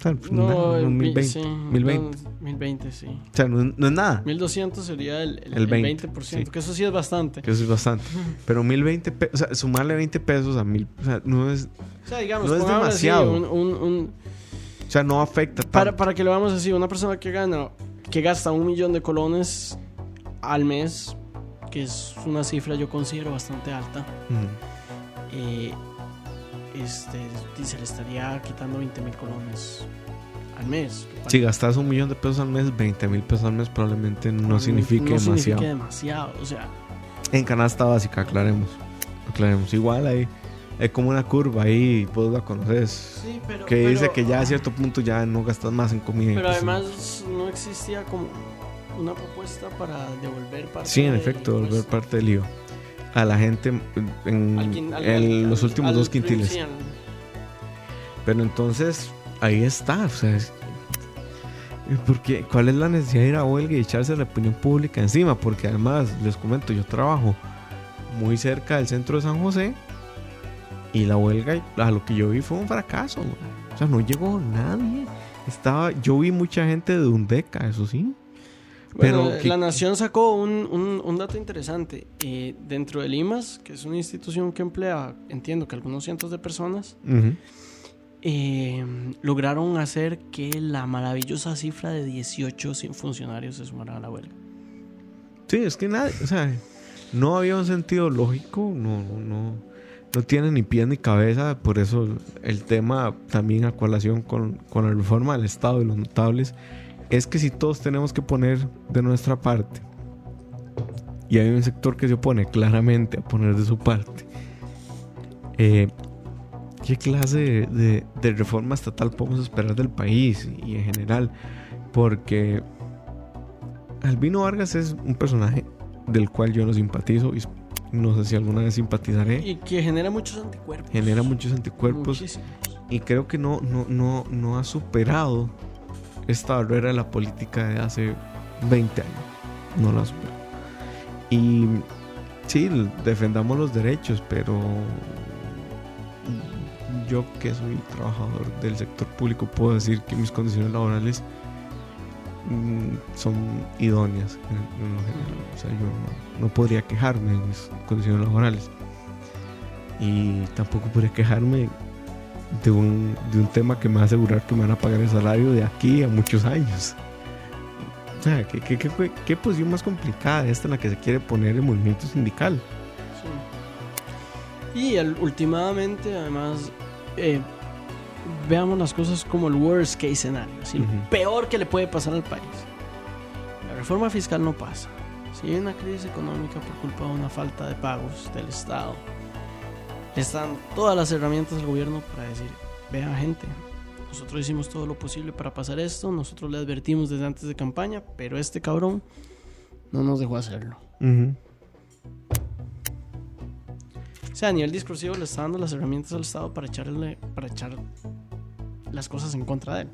Sea, pues, no, mi- veinte, sí, mil no, veinte. 1020, sí. O sea, no, es- no es nada. 1200 sería el, el, El el 20, 20%, sí. que eso sí es bastante. Que eso es bastante. Pero mil veinte pesos, o sea, sumarle 20 pesos a mil, o sea, no es, O sea, digamos, No es pongámosle así, demasiado. un- un- un- o sea, no afecta tanto. para, para que lo veamos así, una persona que gana, que gasta un millón de colones al mes, que es una cifra yo considero bastante alta, Ujú. eh, este, se le estaría quitando 20 mil colones al mes. Si gastas un millón de pesos al mes, 20 mil pesos al mes probablemente no signifique no demasiado. significa demasiado. O sea, En canasta básica, aclaremos. Aclaremos. Igual hay, hay como una curva ahí, vos la conoces. sí, pero. Que dice que ya a cierto punto ya no gastas más en comida. Pero pues, además no existía como una propuesta para devolver parte Sí, en efecto, volver impuesto. parte del IVA. A la gente en, Al quin- al- en al- los últimos dos quintiles. Pero entonces, ahí está. O sea, es- porque, ¿cuál es la necesidad de ir a huelga y echarse la opinión pública encima? Porque además, les comento, yo trabajo muy cerca del centro de San José y la huelga, a lo que yo vi fue un fracaso. O sea, no llegó nadie. Estaba, yo vi mucha gente de Undeca, eso sí. Pero que- la Nación sacó un, un- un dato interesante. Eh, dentro del IMAS, que es una institución que emplea, entiendo que algunos cientos de personas, Ujú. eh, lograron hacer que la maravillosa cifra de 18 sin funcionarios se sumara a la huelga. Sí, es que nadie, o sea, no había un sentido lógico, no, no, no, no tiene ni pie ni cabeza, por eso el tema también a colación con, con la reforma del Estado y los notables, es que si todos tenemos que poner de nuestra parte, y hay un sector que se opone claramente a poner de su parte, eh, ¿qué clase de, de- de reforma estatal podemos esperar del país y en general? Porque Albino Vargas es un personaje del cual yo no simpatizo y no sé si alguna vez simpatizaré. Y que genera muchos anticuerpos. Genera muchos anticuerpos Muchísimos. y creo que no, no, no, no ha superado esta barrera de la política de hace 20 años. No la ha superado. Y sí, defendamos los derechos, pero yo que soy trabajador del sector público puedo decir que mis condiciones laborales mm, son idóneas en lo general. O sea, yo no, no podría quejarme de mis condiciones laborales. Y tampoco podría quejarme de un, de un tema que me va a asegurar que me van a pagar el salario de aquí a muchos años. O sea, ¿qué, qué, qué- qué posición más complicada esta en la que se quiere poner el movimiento sindical? Sí. Y últimamente, además, eh, veamos las cosas como el worst case scenario, lo Ujú. peor que le puede pasar al país. La reforma fiscal no pasa. Si hay una crisis económica por culpa de una falta de pagos del Estado, le están todas las herramientas al gobierno para decir, vean gente, nosotros hicimos todo lo posible para pasar esto, nosotros le advertimos desde antes de campaña, pero este cabrón no nos dejó hacerlo. O sea, a nivel discursivo le está dando las herramientas al Estado para echarle, para echar las cosas en contra de él.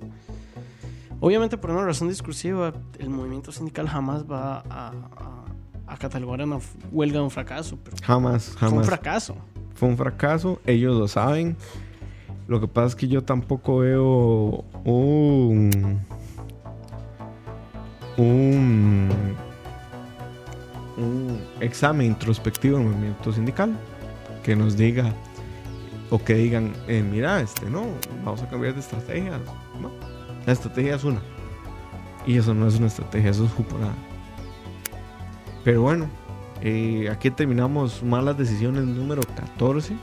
Obviamente, por una razón discursiva, el movimiento sindical jamás va a, a- a catalogar una huelga de un fracaso. Pero Jamás, fue un jamás. fracaso. Fue un fracaso, ellos lo saben. Lo que pasa es que yo tampoco veo un. un. examen introspectivo del movimiento sindical que nos diga o que digan, eh, mira, este no, vamos a cambiar de estrategia. No, la estrategia es una. Y eso no es una estrategia, eso es juporada. Pero bueno, eh, aquí terminamos malas decisiones número 14.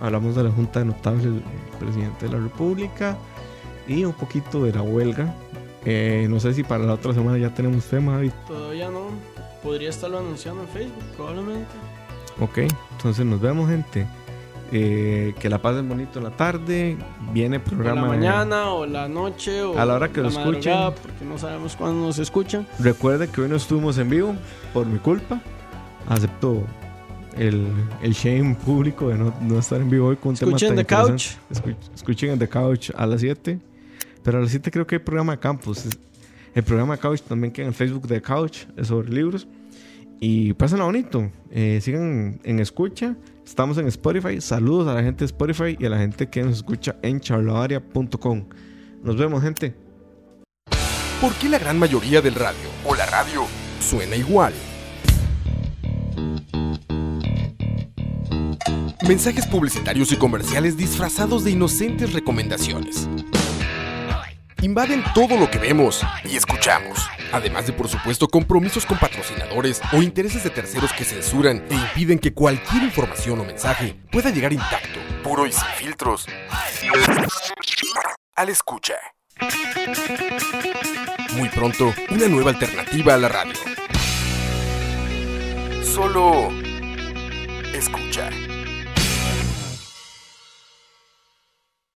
Hablamos de la Junta de Notables del presidente de la República y un poquito de la huelga. Eh, no sé si para la otra semana ya tenemos tema, David. Todavía no. Podría estarlo anunciando en Facebook, probablemente. Ok, entonces nos vemos, gente. Eh, que la pasen bonito en la tarde. Viene O programa. la mañana, o la noche, o A la hora que lo escuchen. Porque no sabemos cuándo nos escuchan. Recuerde que hoy no estuvimos en vivo por mi culpa. Acepto el, el shame público de no, no estar en vivo hoy con un tema Escuchen tan The. Couch. Escuch- escuchen en The Couch a las 7. Pero a las 7 creo que hay programa de campus. El programa de Couch también queda en Facebook de Couch, es sobre libros. Y pásenla bonito. Eh, sigan en escucha. Estamos en Spotify. Saludos a la gente de Spotify y a la gente que nos escucha en charlavaria.com. Nos vemos, gente. ¿Por qué la gran mayoría del radio o la radio suena igual? Mensajes publicitarios y comerciales disfrazados de inocentes recomendaciones. Invaden todo lo que vemos y escuchamos, además de por supuesto compromisos con patrocinadores o intereses de terceros que censuran e impiden que cualquier información o mensaje pueda llegar intacto, puro y sin filtros. Al escucha. Muy pronto, una nueva alternativa a la radio. Solo escucha.